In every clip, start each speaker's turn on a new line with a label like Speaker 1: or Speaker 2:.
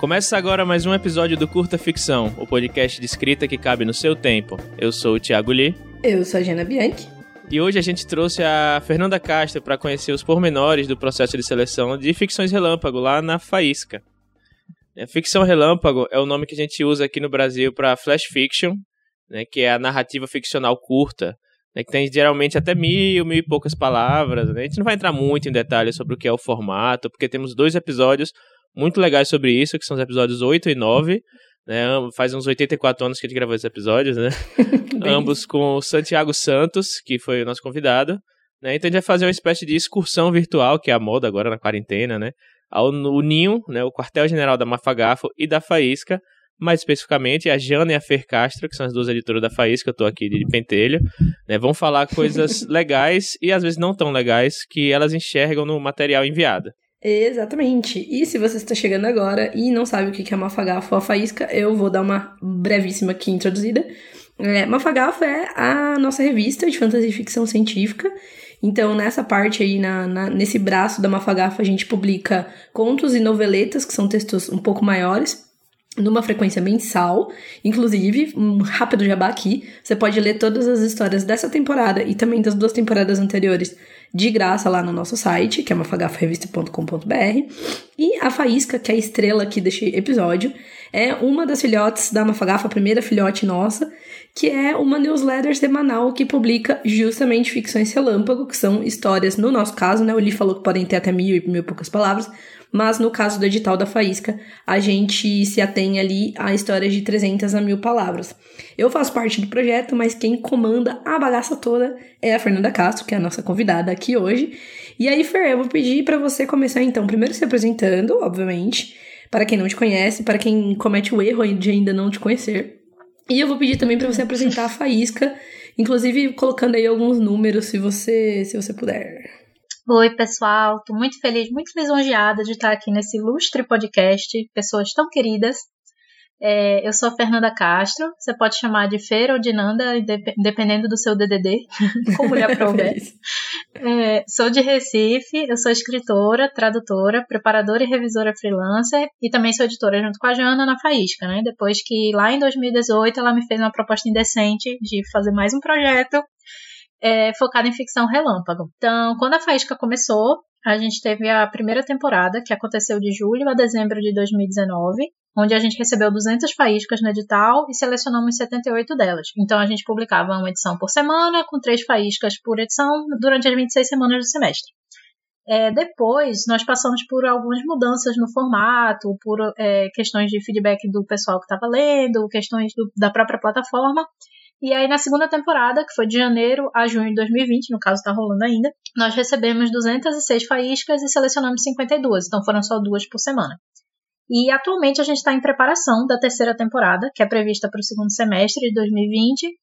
Speaker 1: Começa agora mais um episódio do Curta Ficção, o podcast de escrita que cabe no seu tempo. Eu sou o Thiago Lee.
Speaker 2: Eu sou a Gina Bianchi.
Speaker 1: E hoje a gente trouxe a Fernanda Castro para conhecer os pormenores do processo de seleção de ficções relâmpago lá na Faísca. A ficção relâmpago é o nome que a gente usa aqui no Brasil para flash fiction, né, que é a narrativa ficcional curta, né, que tem geralmente até mil, mil e poucas palavras. Né? A gente não vai entrar muito em detalhes sobre o que é o formato, porque temos dois episódios muito legais sobre isso, que são os episódios 8 e 9. Né? Faz uns 84 anos que a gente gravou esses episódios, né? Ambos com o Santiago Santos, que foi o nosso convidado. Né? Então a gente vai fazer uma espécie de excursão virtual, que é a moda agora na quarentena, né? Ao Ninho, né? o quartel-general da Mafagafo e da Faísca, mais especificamente a Jana e a Fer Castro, que são as duas editoras da Faísca, eu estou aqui de pentelho, né? vão falar coisas legais e às vezes não tão legais que elas enxergam no material enviado.
Speaker 2: Exatamente. E se você está chegando agora e não sabe o que é Mafagafo ou Faísca, eu vou dar uma brevíssima aqui introduzida. É, Mafagafo é a nossa revista de fantasia e ficção científica. Então, nessa parte aí, na, na, nesse braço da Mafagafo, a gente publica contos e noveletas, que são textos um pouco maiores, numa frequência mensal. Inclusive, um rápido jabá aqui, você pode ler todas as histórias dessa temporada e também das duas temporadas anteriores de graça lá no nosso site, que é mafagafarevista.com.br. E a Faísca, que é a estrela aqui deste episódio, é uma das filhotes da Mafagafa, a primeira filhote nossa, que é uma newsletter semanal que publica justamente ficções relâmpago, que são histórias, no nosso caso, né? O Lee falou que podem ter até mil e mil poucas palavras, mas no caso do edital da Faísca, a gente se atém ali a histórias de 300 a mil palavras. Eu faço parte do projeto, mas quem comanda a bagaça toda é a Fernanda Castro, que é a nossa convidada aqui hoje. E aí, Fer, eu vou pedir para você começar então, primeiro se apresentando, obviamente, para quem não te conhece, para quem comete o erro de ainda não te conhecer. E eu vou pedir também para você apresentar a Faísca, inclusive colocando aí alguns números, se você, se você puder.
Speaker 3: Oi, pessoal. Estou muito feliz, muito lisonjeada de estar aqui nesse ilustre podcast. Pessoas tão queridas. É, eu sou a Fernanda Castro. Você pode chamar de Feira ou de Nanda, dependendo do seu DDD, como lhe aprouver. é, sou de Recife. Eu sou escritora, tradutora, preparadora e revisora freelancer. E também sou editora junto com a Jana na Faísca, né? Depois que lá em 2018 ela me fez uma proposta indecente de fazer mais um projeto é, focada em ficção relâmpago. Então, quando a Faísca começou, a gente teve a primeira temporada, que aconteceu de julho a dezembro de 2019, onde a gente recebeu 200 faíscas no edital e selecionamos 78 delas. Então, a gente publicava uma edição por semana, com três faíscas por edição, durante as 26 semanas do semestre. É, depois, nós passamos por algumas mudanças no formato, por é, questões de feedback do pessoal que estava lendo, questões do, da própria plataforma, e aí, na segunda temporada, que foi de janeiro a junho de 2020, no caso tá rolando ainda, nós recebemos 206 faíscas e selecionamos 52, então foram só duas por semana. E atualmente a gente está em preparação da terceira temporada, que é prevista para o segundo semestre de 2020.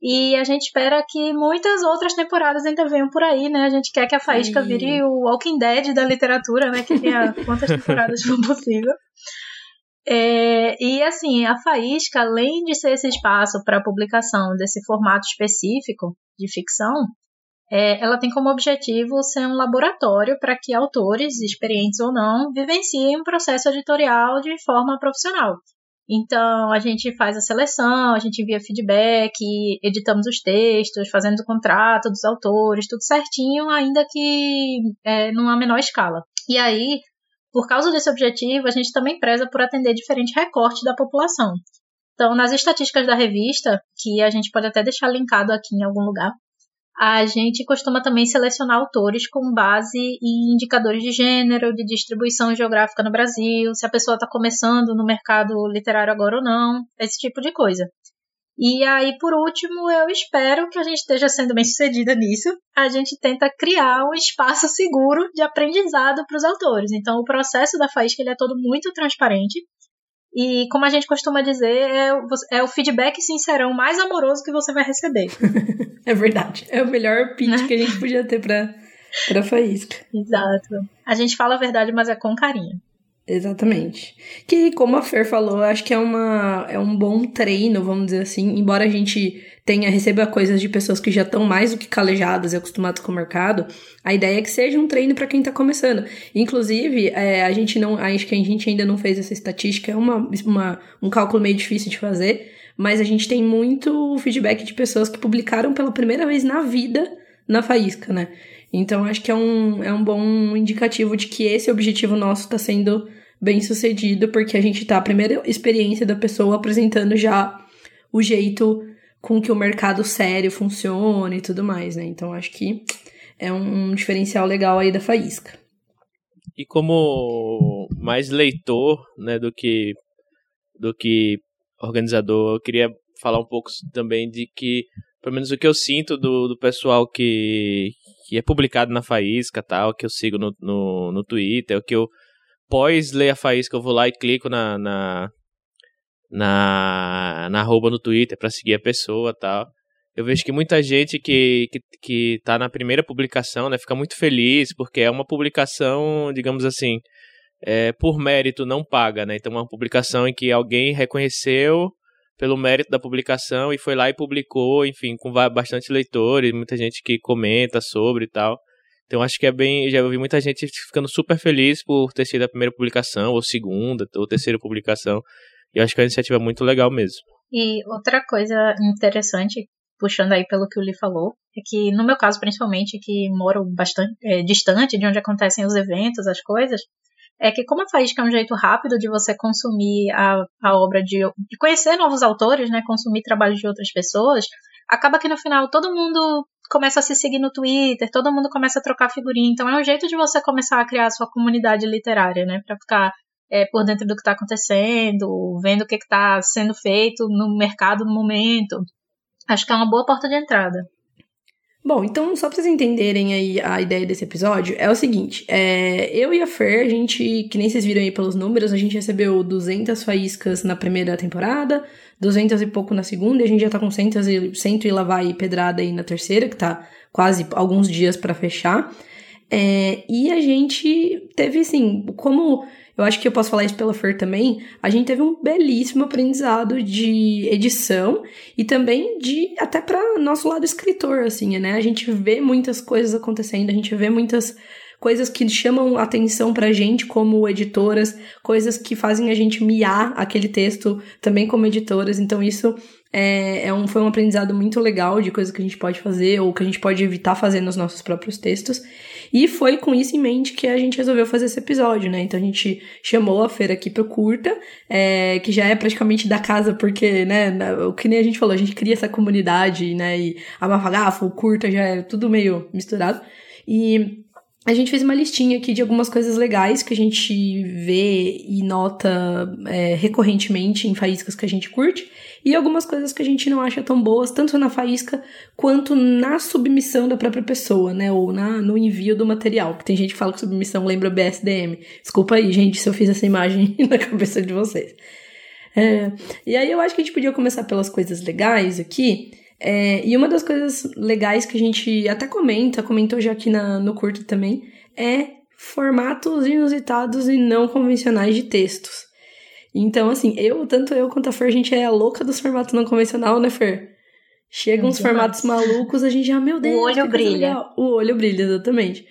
Speaker 3: E a gente espera que muitas outras temporadas ainda venham por aí, né? A gente quer que a Faísca vire o Walking Dead da literatura, né? Que tenha quantas temporadas for possível. É, e assim, a Faísca, além de ser esse espaço para publicação desse formato específico de ficção, é, ela tem como objetivo ser um laboratório para que autores, experientes ou não, vivenciem um processo editorial de forma profissional. Então, a gente faz a seleção, a gente envia feedback, editamos os textos, fazendo o contrato dos autores, tudo certinho, ainda que é, numa menor escala. E aí, por causa desse objetivo, a gente também preza por atender diferente recorte da população. Então, nas estatísticas da revista, que a gente pode até deixar linkado aqui em algum lugar, a gente costuma também selecionar autores com base em indicadores de gênero, de distribuição geográfica no Brasil, se a pessoa está começando no mercado literário agora ou não, esse tipo de coisa. E aí, por último, eu espero que a gente esteja sendo bem sucedida nisso. A gente tenta criar um espaço seguro de aprendizado para os autores. Então, o processo da Faísca ele é todo muito transparente. E, como a gente costuma dizer, é, o, é o feedback sincerão mais amoroso que você vai receber.
Speaker 2: é verdade. É o melhor pitch né? que a gente podia ter para para Faísca.
Speaker 3: Exato. A gente fala a verdade, mas é com carinho.
Speaker 2: Exatamente. Que, como a Fer falou, acho que é, uma, é um bom treino, vamos dizer assim. Embora a gente tenha, receba coisas de pessoas que já estão mais do que calejadas e acostumadas com o mercado, a ideia é que seja um treino para quem está começando. Inclusive, é, a gente não, acho que a gente ainda não fez essa estatística, é uma, uma, um cálculo meio difícil de fazer, mas a gente tem muito feedback de pessoas que publicaram pela primeira vez na vida na faísca, né? Então acho que é um, é um bom indicativo de que esse objetivo nosso está sendo bem sucedido, porque a gente tá a primeira experiência da pessoa apresentando já o jeito com que o mercado sério funciona e tudo mais, né? Então acho que é um, diferencial legal aí da faísca.
Speaker 1: E como mais leitor, né, do que do que organizador, eu queria falar um pouco também de que pelo menos o que eu sinto do, do pessoal que, que é publicado na Faísca, tal, que eu sigo no, no, no Twitter, o que eu pós ler a Faísca, eu vou lá e clico na na, na, na arroba no Twitter para seguir a pessoa, tal. Eu vejo que muita gente que, que, que tá na primeira publicação, né, fica muito feliz, porque é uma publicação, digamos assim, é, por mérito não paga, né? Então, é uma publicação em que alguém reconheceu pelo mérito da publicação e foi lá e publicou, enfim, com bastante leitores, muita gente que comenta sobre e tal. Então acho que é bem, já ouvi muita gente ficando super feliz por ter sido a primeira publicação, ou segunda, ou terceira publicação. E acho que é uma iniciativa muito legal mesmo.
Speaker 3: E outra coisa interessante, puxando aí pelo que o Lee falou, é que no meu caso principalmente, que moro bastante é, distante de onde acontecem os eventos, as coisas, é que como a Faísca é um jeito rápido de você consumir a, a obra de, de conhecer novos autores, né, consumir trabalhos de outras pessoas, acaba que no final todo mundo começa a se seguir no Twitter, todo mundo começa a trocar figurinha, então é um jeito de você começar a criar a sua comunidade literária, né, para ficar é, por dentro do que está acontecendo, vendo o que está sendo feito no mercado no momento. Acho que é uma boa porta de entrada.
Speaker 2: Bom, então, só pra vocês entenderem aí a ideia desse episódio, é o seguinte: é, eu e a Fer, a gente, que nem vocês viram aí pelos números, a gente recebeu 200 faíscas na primeira temporada, 200 e pouco na segunda, e a gente já tá com 100 e, 100 e lá vai pedrada aí na terceira, que tá quase alguns dias para fechar. É, e a gente teve, assim, como eu acho que eu posso falar isso pela Fer também, a gente teve um belíssimo aprendizado de edição e também de até para nosso lado escritor, assim, né? A gente vê muitas coisas acontecendo, a gente vê muitas coisas que chamam atenção pra gente como editoras, coisas que fazem a gente miar aquele texto também como editoras. Então isso é, é um, foi um aprendizado muito legal de coisas que a gente pode fazer ou que a gente pode evitar fazer nos nossos próprios textos. E foi com isso em mente que a gente resolveu fazer esse episódio, né? Então a gente chamou a feira aqui pro Curta, é, que já é praticamente da casa, porque, né, o que nem a gente falou, a gente cria essa comunidade, né? E a Mafagafa, o Curta já é tudo meio misturado. E a gente fez uma listinha aqui de algumas coisas legais que a gente vê e nota é, recorrentemente em faíscas que a gente curte e algumas coisas que a gente não acha tão boas, tanto na faísca quanto na submissão da própria pessoa, né? Ou na, no envio do material. Que tem gente que fala que submissão lembra BSDM. Desculpa aí, gente, se eu fiz essa imagem na cabeça de vocês. É, e aí eu acho que a gente podia começar pelas coisas legais aqui. É, e uma das coisas legais que a gente até comenta, comentou já aqui na, no curto também, é formatos inusitados e não convencionais de textos. Então, assim, eu, tanto eu quanto a Fer, a gente é a louca dos formatos não convencional, né, Fer? Chegam uns formatos malucos, a gente já, meu Deus.
Speaker 3: O olho brilha.
Speaker 2: O olho brilha, exatamente.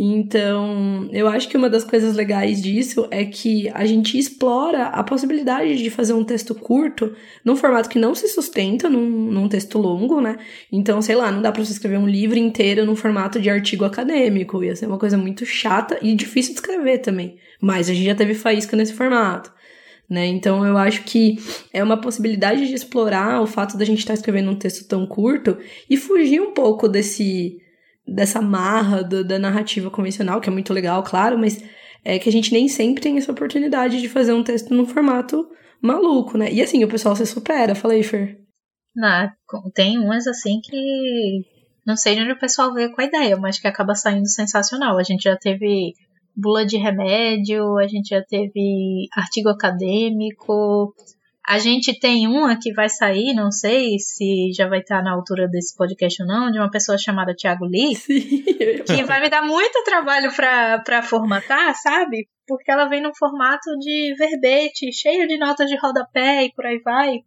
Speaker 2: Então, eu acho que uma das coisas legais disso é que a gente explora a possibilidade de fazer um texto curto num formato que não se sustenta num, num texto longo, né? Então, sei lá, não dá pra você escrever um livro inteiro num formato de artigo acadêmico. Ia ser uma coisa muito chata e difícil de escrever também. Mas a gente já teve faísca nesse formato né? Então eu acho que é uma possibilidade de explorar o fato da gente estar tá escrevendo um texto tão curto e fugir um pouco desse dessa marra do, da narrativa convencional, que é muito legal, claro, mas é que a gente nem sempre tem essa oportunidade de fazer um texto num formato maluco, né? E assim, o pessoal se supera, falei, Fer.
Speaker 3: Não, tem umas assim que não sei de onde o pessoal veio com a ideia, mas que acaba saindo sensacional. A gente já teve bula de remédio, a gente já teve artigo acadêmico, A gente tem uma que vai sair, não sei se já vai estar na altura desse podcast ou não, de uma pessoa chamada Thiago Lee,
Speaker 2: Sim.
Speaker 3: que vai me dar muito trabalho para formatar, sabe? Porque ela vem num formato de verbete, cheio de notas de rodapé e por aí vai.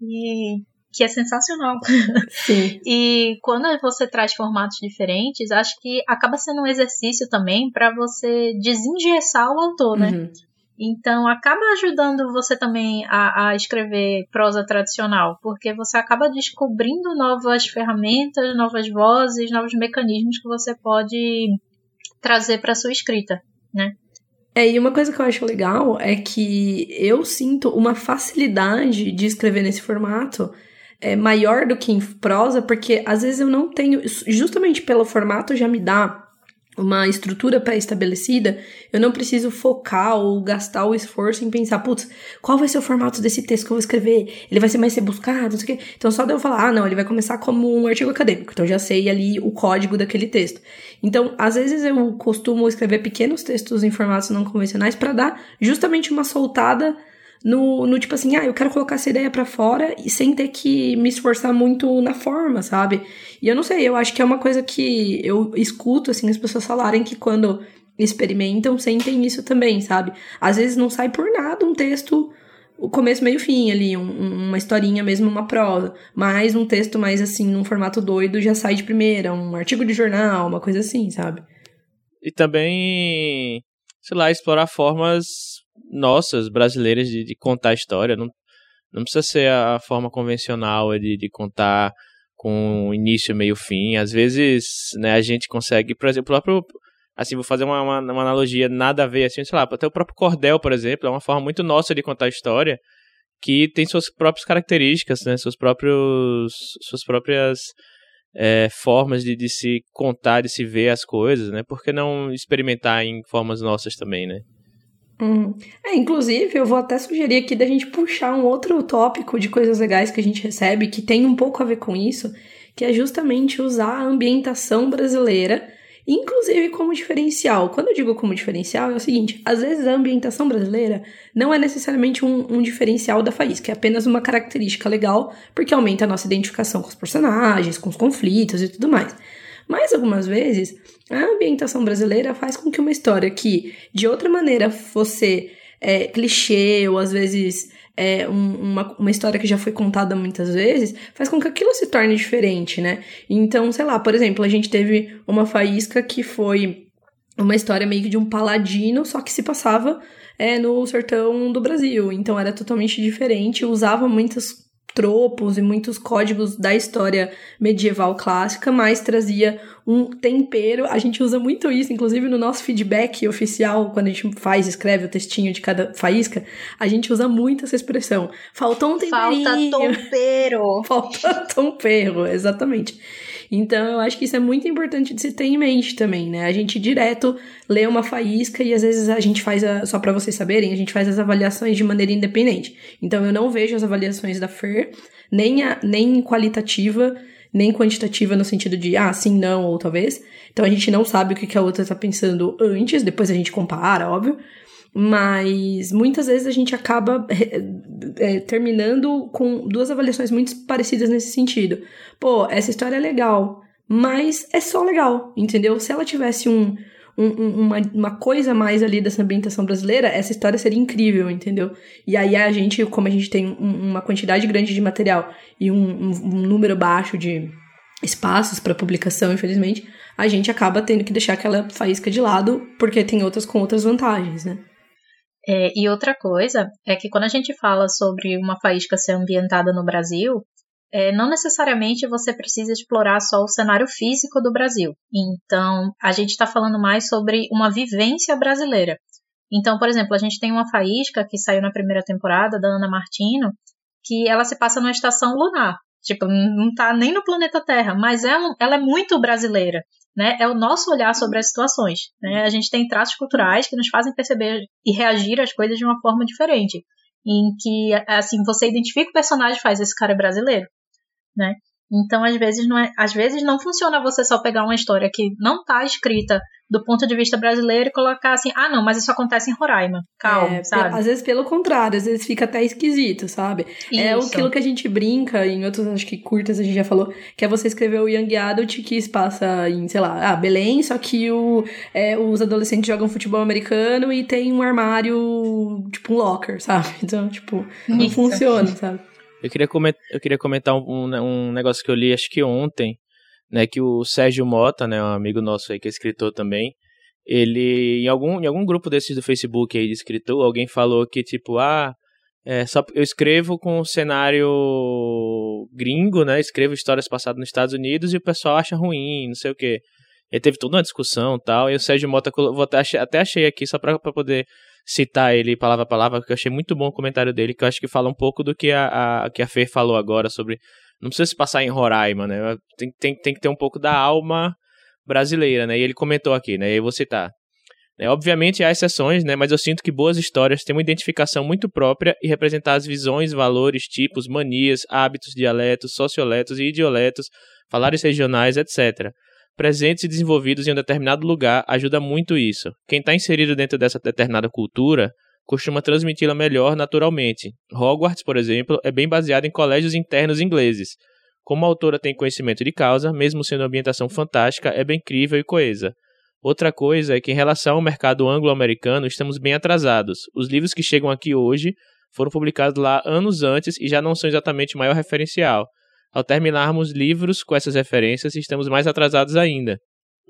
Speaker 3: E que é sensacional.
Speaker 2: Sim.
Speaker 3: e quando você traz formatos diferentes, acho que acaba sendo um exercício também para você desengessar o autor, né?
Speaker 2: Uhum.
Speaker 3: Então acaba ajudando você também a, a, escrever prosa tradicional, porque você acaba descobrindo novas ferramentas, novas vozes, novos mecanismos que você pode trazer para sua escrita, né?
Speaker 2: É, e uma coisa que eu acho legal é que eu sinto uma facilidade de escrever nesse formato é, maior do que em prosa, porque às vezes eu não tenho, justamente pelo formato já me dá uma estrutura pré-estabelecida, eu não preciso focar ou gastar o esforço em pensar, putz, qual vai ser o formato desse texto que eu vou escrever? Ele vai ser mais ser buscado, não sei o quê. Então só de eu falar, ah, não, ele vai começar como um artigo acadêmico, então já sei ali o código daquele texto. Então, às vezes eu costumo escrever pequenos textos em formatos não convencionais para dar justamente uma soltada no, no tipo assim, ah, eu quero colocar essa ideia para fora e sem ter que me esforçar muito na forma, sabe? E eu não sei, eu acho que é uma coisa que eu escuto, assim, as pessoas falarem que quando experimentam, sentem isso também, sabe? Às vezes não sai por nada um texto, o começo, meio, fim ali, um, uma historinha mesmo, uma prosa. Mas um texto mais assim, num formato doido, já sai de primeira, um artigo de jornal, uma coisa assim, sabe?
Speaker 1: E também, sei lá, explorar formas nossas, brasileiras, de, de contar história. Não, não precisa ser a forma convencional de, de contar com início, meio, fim. Às vezes, né, a gente consegue, por exemplo. Assim, vou fazer uma, uma, uma, analogia nada a ver, assim, sei lá, até o próprio cordel, por exemplo, é uma forma muito nossa de contar história, que tem suas próprias características, né, seus próprios, suas próprias é, formas de, de se contar, de se ver as coisas, né, por que não experimentar em formas nossas também, né?
Speaker 2: Hum. É, inclusive, eu vou até sugerir aqui da gente puxar um outro tópico de coisas legais que a gente recebe, que tem um pouco a ver com isso, que é justamente usar a ambientação brasileira, inclusive como diferencial. Quando eu digo como diferencial, é o seguinte: às vezes a ambientação brasileira não é necessariamente um, um diferencial da faísca, é apenas uma característica legal, porque aumenta a nossa identificação com os personagens, com os conflitos e tudo mais. Mas algumas vezes a ambientação brasileira faz com que uma história que de outra maneira fosse é, clichê ou às vezes é, um, uma, uma história que já foi contada muitas vezes, faz com que aquilo se torne diferente, né? Então, sei lá, por exemplo, a gente teve uma faísca que foi uma história meio que de um paladino, só que se passava é, no sertão do Brasil. Então era totalmente diferente, usava muitas tropos e muitos códigos da história medieval clássica, mas trazia um tempero. A gente usa muito isso, inclusive no nosso feedback oficial, quando a gente faz, escreve o textinho de cada faísca, a gente usa muito essa expressão. Faltou um temperinho.
Speaker 3: Falta tempero.
Speaker 2: Falta tempero, exatamente. Então, eu acho que isso é muito importante de se ter em mente também, né? A gente direto lê uma faísca e às vezes a gente faz, a, só para vocês saberem, a gente faz as avaliações de maneira independente. Então, eu não vejo as avaliações da FER, nem, a, nem qualitativa, nem quantitativa no sentido de, ah, sim, não, ou talvez. Então, a gente não sabe o que a outra tá pensando antes, depois a gente compara, óbvio mas muitas vezes a gente acaba é, terminando com duas avaliações muito parecidas nesse sentido. Pô, essa história é legal, mas é só legal, entendeu? Se ela tivesse um, um, uma, uma coisa mais ali dessa ambientação brasileira, essa história seria incrível, entendeu? E aí a gente, como a gente tem um, uma quantidade grande de material e um, um número baixo de espaços para publicação, infelizmente, a gente acaba tendo que deixar aquela faísca de lado, porque tem outras com outras vantagens, né?
Speaker 3: É, e outra coisa é que quando a gente fala sobre uma faísca ser ambientada no Brasil, é, não necessariamente você precisa explorar só o cenário físico do Brasil. Então, a gente está falando mais sobre uma vivência brasileira. Então, por exemplo, a gente tem uma faísca que saiu na primeira temporada da Ana Martino, que ela se passa numa estação lunar. Tipo, não está nem no planeta Terra, mas ela, ela é muito brasileira né, é o nosso olhar sobre as situações. Né? A gente tem traços culturais que nos fazem perceber e reagir às coisas de uma forma diferente, em que assim você identifica o personagem e faz esse cara é brasileiro, né? Então, às vezes não é, às vezes não funciona você só pegar uma história que não está escrita do ponto de vista brasileiro e colocar assim, ah, não, mas isso acontece em Roraima. Calma,
Speaker 2: é,
Speaker 3: sabe?
Speaker 2: Às vezes pelo contrário, às vezes fica até esquisito, sabe? Isso. É aquilo que a gente brinca, em outros, acho que curtas a gente já falou, que é você escrever o Young Adult que se passa em, sei lá, ah, Belém, só que o, é, os adolescentes jogam futebol americano e tem um armário, tipo um locker, sabe? Então, tipo, não isso. funciona, sabe?
Speaker 1: Eu queria, comentar, eu queria comentar um, um negócio que eu li, acho que ontem, né, que o Sérgio Mota, né, um amigo nosso aí que é escritor também, ele em algum em algum grupo desses do Facebook aí de escritor, alguém falou que tipo, ah, é, só eu escrevo com cenário gringo, né? Escrevo histórias passadas nos Estados Unidos e o pessoal acha ruim, não sei o quê. E teve toda uma discussão tal. E o Sérgio Mota, vou até, até achei aqui só para poder citar ele palavra a palavra, porque eu achei muito bom o comentário dele, que eu acho que fala um pouco do que a, a, que a Fer falou agora sobre não precisa se passar em Roraima, né? Tem, tem, tem que ter um pouco da alma brasileira, né? E ele comentou aqui, né? E eu vou citar. É, obviamente há exceções, né? Mas eu sinto que boas histórias têm uma identificação muito própria e representar as visões, valores, tipos, manias, hábitos, dialetos, socioletos e idioletos, falares regionais, etc. Presentes e desenvolvidos em um determinado lugar ajuda muito isso. Quem está inserido dentro dessa determinada cultura costuma transmiti-la melhor naturalmente. Hogwarts, por exemplo, é bem baseado em colégios internos ingleses. Como a autora tem conhecimento de causa, mesmo sendo uma ambientação fantástica, é bem incrível e coesa. Outra coisa é que, em relação ao mercado anglo-americano, estamos bem atrasados. Os livros que chegam aqui hoje foram publicados lá anos antes e já não são exatamente o maior referencial. Ao terminarmos livros com essas referências, estamos mais atrasados ainda.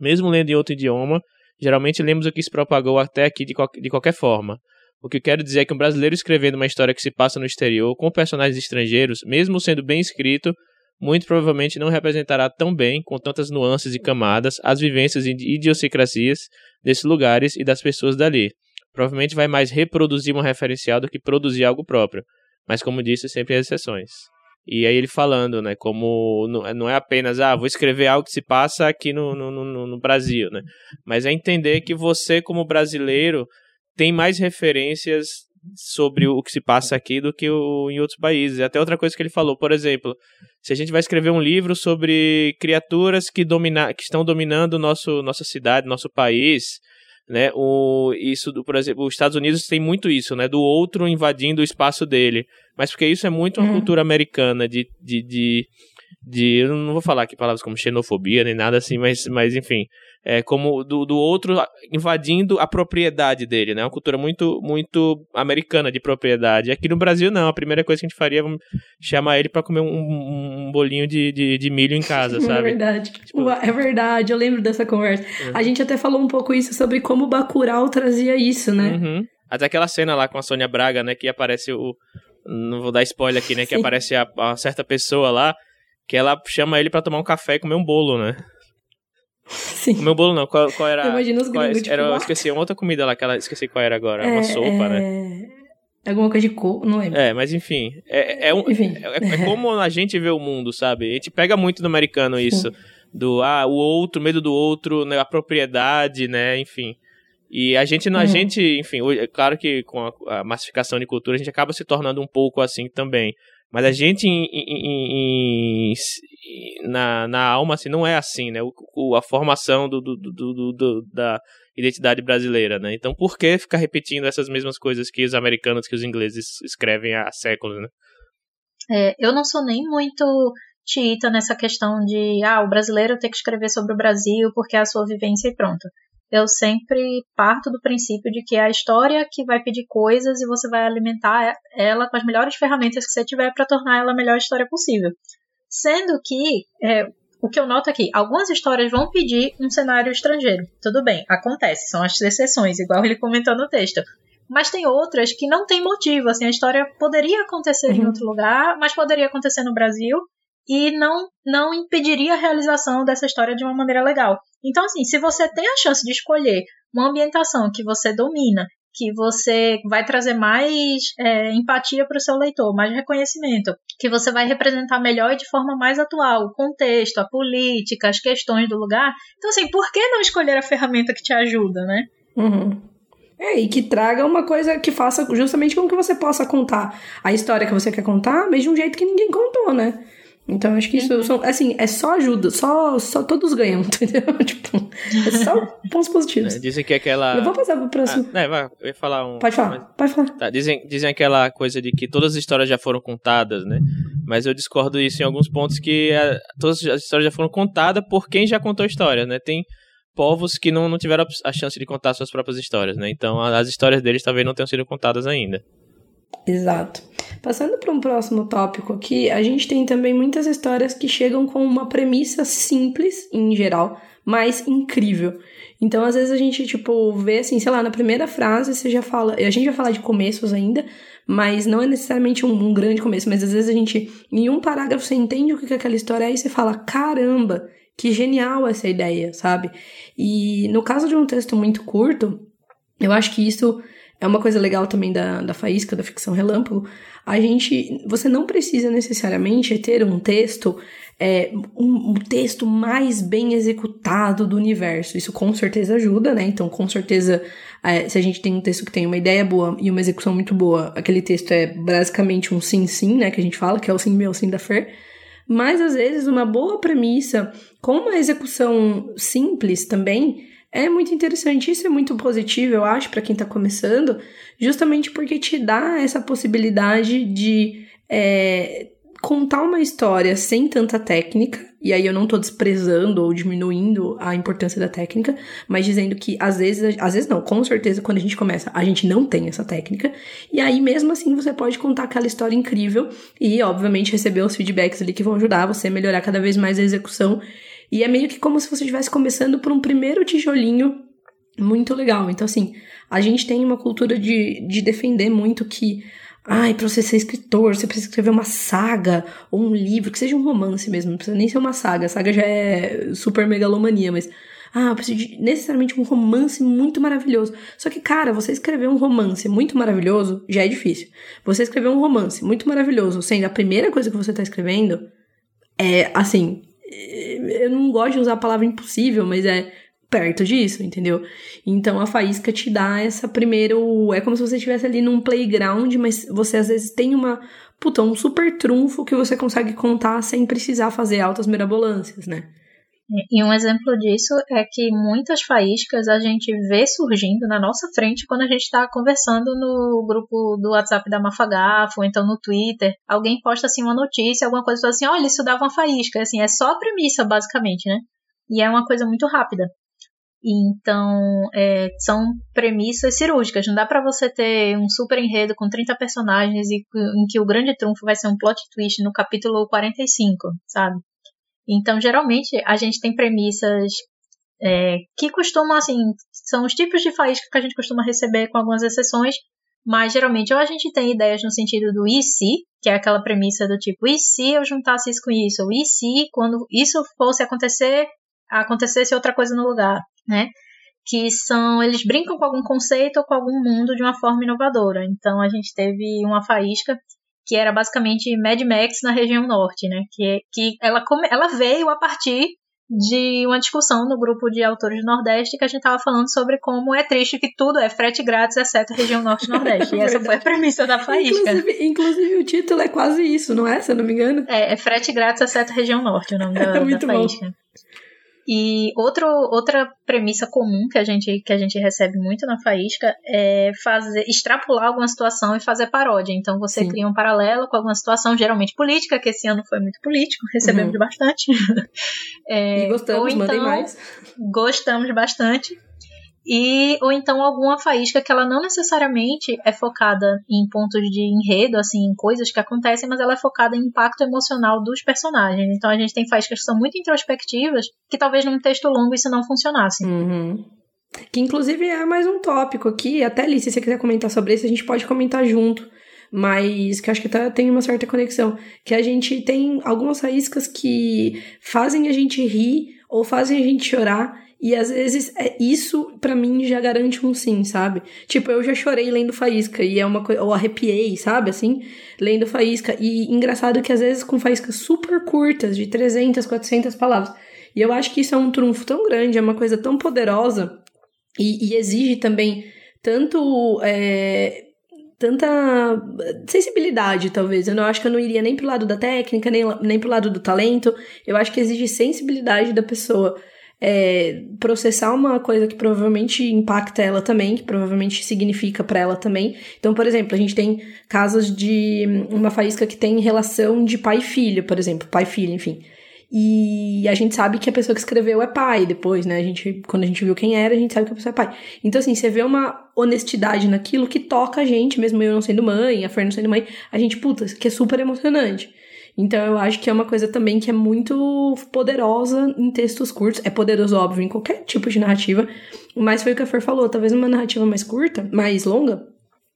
Speaker 1: Mesmo lendo em outro idioma, geralmente lemos o que se propagou até aqui de, qual de qualquer forma. O que eu quero dizer é que um brasileiro escrevendo uma história que se passa no exterior com personagens estrangeiros, mesmo sendo bem escrito, muito provavelmente não representará tão bem, com tantas nuances e camadas, as vivências e idiosincrasias desses lugares e das pessoas dali. Provavelmente vai mais reproduzir um referencial do que produzir algo próprio. Mas, como disse, sempre há exceções. E aí ele falando, né, como não é apenas, ah, vou escrever algo que se passa aqui no, no, no, no Brasil, né, mas é entender que você, como brasileiro, tem mais referências sobre o que se passa aqui do que o, em outros países. Até outra coisa que ele falou, por exemplo, se a gente vai escrever um livro sobre criaturas que, domina, que estão dominando nosso, nossa cidade, nosso país, né? O, isso, do, por exemplo, os Estados Unidos tem muito isso, né? Do outro invadindo o espaço dele. Mas porque isso é muito uma uhum. cultura americana de, de, de, de, Eu não vou falar aqui palavras como xenofobia nem nada assim, mas, mas enfim é, como do, do outro invadindo a propriedade dele, né? Uma cultura muito muito americana de propriedade. Aqui no Brasil, não. A primeira coisa que a gente faria é chamar ele para comer um, um, bolinho de, de, de, milho em casa, é sabe?
Speaker 2: É verdade. Tipo... É verdade, eu lembro dessa conversa. É. A gente até falou um pouco isso sobre como Bacurau trazia isso, né?
Speaker 1: Uhum. Até aquela cena lá com a Sônia Braga, né? Que aparece o... Não vou dar spoiler aqui, né? Sim. Que aparece a, a certa pessoa lá que ela chama ele para tomar um café e comer um bolo, né?
Speaker 2: Sim.
Speaker 1: O meu bolo não, qual, qual era?
Speaker 2: Imagina os gringos,
Speaker 1: tipo, era, Eu esqueci uma outra comida lá, que ela, esqueci qual era agora, é, uma sopa, é... né?
Speaker 2: Alguma coisa de coco, não lembro.
Speaker 1: É, mas enfim, é, é, um, enfim. É, é, como a gente vê o mundo, sabe? A gente pega muito no americano isso, Sim. do, ah, o outro, medo do outro, né, a propriedade, né, enfim. E a gente, a uhum. gente, enfim, é claro que com a, a massificação de cultura a gente acaba se tornando um pouco assim também. Mas a gente em, em, em, na, na alma assim, não é assim, né? O, o a formação do, do, do, do, da identidade brasileira, né? Então por que ficar repetindo essas mesmas coisas que os americanos, que os ingleses escrevem há séculos, né?
Speaker 3: É, eu não sou nem muito xiita nessa questão de ah, o brasileiro tem que escrever sobre o Brasil porque é a sua vivência e pronto eu sempre parto do princípio de que é a história que vai pedir coisas e você vai alimentar ela com as melhores ferramentas que você tiver para tornar ela a melhor história possível. Sendo que, é, o que eu noto aqui, algumas histórias vão pedir um cenário estrangeiro. Tudo bem, acontece, são as exceções, igual ele comentou no texto. Mas tem outras que não tem motivo, assim, a história poderia acontecer uhum. em outro lugar, mas poderia acontecer no Brasil, e não, não impediria a realização dessa história de uma maneira legal. Então, assim, se você tem a chance de escolher uma ambientação que você domina, que você vai trazer mais é, empatia para o seu leitor, mais reconhecimento, que você vai representar melhor e de forma mais atual o contexto, a política, as questões do lugar. Então, assim, por que não escolher a ferramenta que te ajuda, né?
Speaker 2: Uhum. É, e que traga uma coisa que faça justamente com que você possa contar a história que você quer contar, mas de um jeito que ninguém contou, né? Então acho que isso uhum. são, assim, é só ajuda, só, só todos ganham, entendeu? tipo, é só pontos positivos.
Speaker 1: É, dizem que aquela.
Speaker 2: Eu vou passar pro próximo.
Speaker 1: Ah, é, vai, eu ia falar um.
Speaker 2: Pode falar, mas... pode falar.
Speaker 1: Tá, dizem, dizem aquela coisa de que todas as histórias já foram contadas, né? Mas eu discordo isso em alguns pontos que a, todas as histórias já foram contadas por quem já contou a história, né? Tem povos que não, não tiveram a chance de contar suas próprias histórias, né? Então as histórias deles talvez não tenham sido contadas ainda.
Speaker 2: Exato. Passando para um próximo tópico aqui, a gente tem também muitas histórias que chegam com uma premissa simples, em geral, mas incrível. Então, às vezes a gente, tipo, vê assim, sei lá, na primeira frase você já fala. A gente vai falar de começos ainda, mas não é necessariamente um, um grande começo, mas às vezes a gente, em um parágrafo, você entende o que é aquela história é e você fala: caramba, que genial essa ideia, sabe? E no caso de um texto muito curto, eu acho que isso é uma coisa legal também da, da faísca, da ficção relâmpago. A gente, você não precisa necessariamente ter um texto, é, um, um texto mais bem executado do universo. Isso com certeza ajuda, né? Então, com certeza, é, se a gente tem um texto que tem uma ideia boa e uma execução muito boa, aquele texto é basicamente um sim-sim, né? Que a gente fala, que é o sim meu, sim da Fer. Mas, às vezes, uma boa premissa, com uma execução simples também, é muito interessante. Isso é muito positivo, eu acho, para quem está começando, justamente porque te dá essa possibilidade de é, contar uma história sem tanta técnica. E aí eu não tô desprezando ou diminuindo a importância da técnica, mas dizendo que às vezes, às vezes não, com certeza quando a gente começa, a gente não tem essa técnica. E aí mesmo assim você pode contar aquela história incrível e obviamente receber os feedbacks ali que vão ajudar você a melhorar cada vez mais a execução e é meio que como se você estivesse começando por um primeiro tijolinho muito legal. Então, assim, a gente tem uma cultura de, de defender muito que. Ai, pra você ser escritor, você precisa escrever uma saga ou um livro, que seja um romance mesmo, não precisa nem ser uma saga. A saga já é super megalomania, mas. Ah, eu preciso de necessariamente um romance muito maravilhoso. Só que, cara, você escrever um romance muito maravilhoso já é difícil. Você escrever um romance muito maravilhoso, sendo a primeira coisa que você tá escrevendo, é assim, eu não gosto de usar a palavra impossível, mas é perto disso, entendeu? Então a faísca te dá essa primeiro. É como se você estivesse ali num playground, mas você às vezes tem uma. Puta, um super trunfo que você consegue contar sem precisar fazer altas mirabolâncias, né?
Speaker 3: E um exemplo disso é que muitas faíscas a gente vê surgindo na nossa frente quando a gente está conversando no grupo do WhatsApp da Mafagafo, ou então no Twitter. Alguém posta assim uma notícia, alguma coisa assim, olha, isso dava uma faísca. Assim, é só a premissa, basicamente, né? E é uma coisa muito rápida. Então, é, são premissas cirúrgicas. Não dá para você ter um super enredo com 30 personagens e em que o grande trunfo vai ser um plot twist no capítulo 45, sabe? Então, geralmente, a gente tem premissas é, que costumam, assim, são os tipos de faísca que a gente costuma receber, com algumas exceções, mas geralmente ou a gente tem ideias no sentido do e se, que é aquela premissa do tipo, e se eu juntasse isso com isso? Ou e se, quando isso fosse acontecer, acontecesse outra coisa no lugar, né? Que são, eles brincam com algum conceito ou com algum mundo de uma forma inovadora. Então a gente teve uma faísca que era basicamente Mad Max na região norte, né? Que, que ela, come, ela veio a partir de uma discussão no grupo de autores do Nordeste que a gente estava falando sobre como é triste que tudo é frete grátis, exceto a região Norte e Nordeste. e essa foi a premissa da faísca.
Speaker 2: Inclusive, inclusive, o título é quase isso, não é? Se eu não me engano.
Speaker 3: É, é frete grátis, exceto a região Norte, o nome da, é da faísca. Bom. E outro, outra premissa comum que a, gente, que a gente recebe muito na faísca é fazer extrapolar alguma situação e fazer paródia. Então você Sim. cria um paralelo com alguma situação, geralmente política, que esse ano foi muito político, recebemos uhum. bastante.
Speaker 2: é, e gostamos, então, mandem mais.
Speaker 3: Gostamos bastante e ou então alguma faísca que ela não necessariamente é focada em pontos de enredo, assim, em coisas que acontecem, mas ela é focada em impacto emocional dos personagens. Então a gente tem faíscas que são muito introspectivas, que talvez num texto longo isso não funcionasse.
Speaker 2: Uhum. Que inclusive é mais um tópico aqui, até ali, se você quiser comentar sobre isso, a gente pode comentar junto. Mas que acho que tá, tem uma certa conexão. Que a gente tem algumas faíscas que fazem a gente rir ou fazem a gente chorar e às vezes é isso para mim já garante um sim, sabe? Tipo, eu já chorei lendo Faísca e é uma coisa ou arrepiei, sabe, assim, lendo Faísca e engraçado que às vezes com faíscas super curtas, de 300, 400 palavras. E eu acho que isso é um trunfo tão grande, é uma coisa tão poderosa e, e exige também tanto é, tanta sensibilidade, talvez. Eu não acho que eu não iria nem pro lado da técnica, nem, nem pro lado do talento. Eu acho que exige sensibilidade da pessoa. É, processar uma coisa que provavelmente impacta ela também, que provavelmente significa para ela também. Então, por exemplo, a gente tem casos de uma faísca que tem relação de pai e filho, por exemplo, pai e filho, enfim. E a gente sabe que a pessoa que escreveu é pai depois, né? A gente, quando a gente viu quem era, a gente sabe que a pessoa é pai. Então, assim, você vê uma honestidade naquilo que toca a gente, mesmo eu não sendo mãe, a Fer não sendo mãe, a gente, puta, aqui é super emocionante. Então, eu acho que é uma coisa também que é muito poderosa em textos curtos. É poderoso, óbvio, em qualquer tipo de narrativa. Mas foi o que a Fer falou, talvez uma narrativa mais curta, mais longa,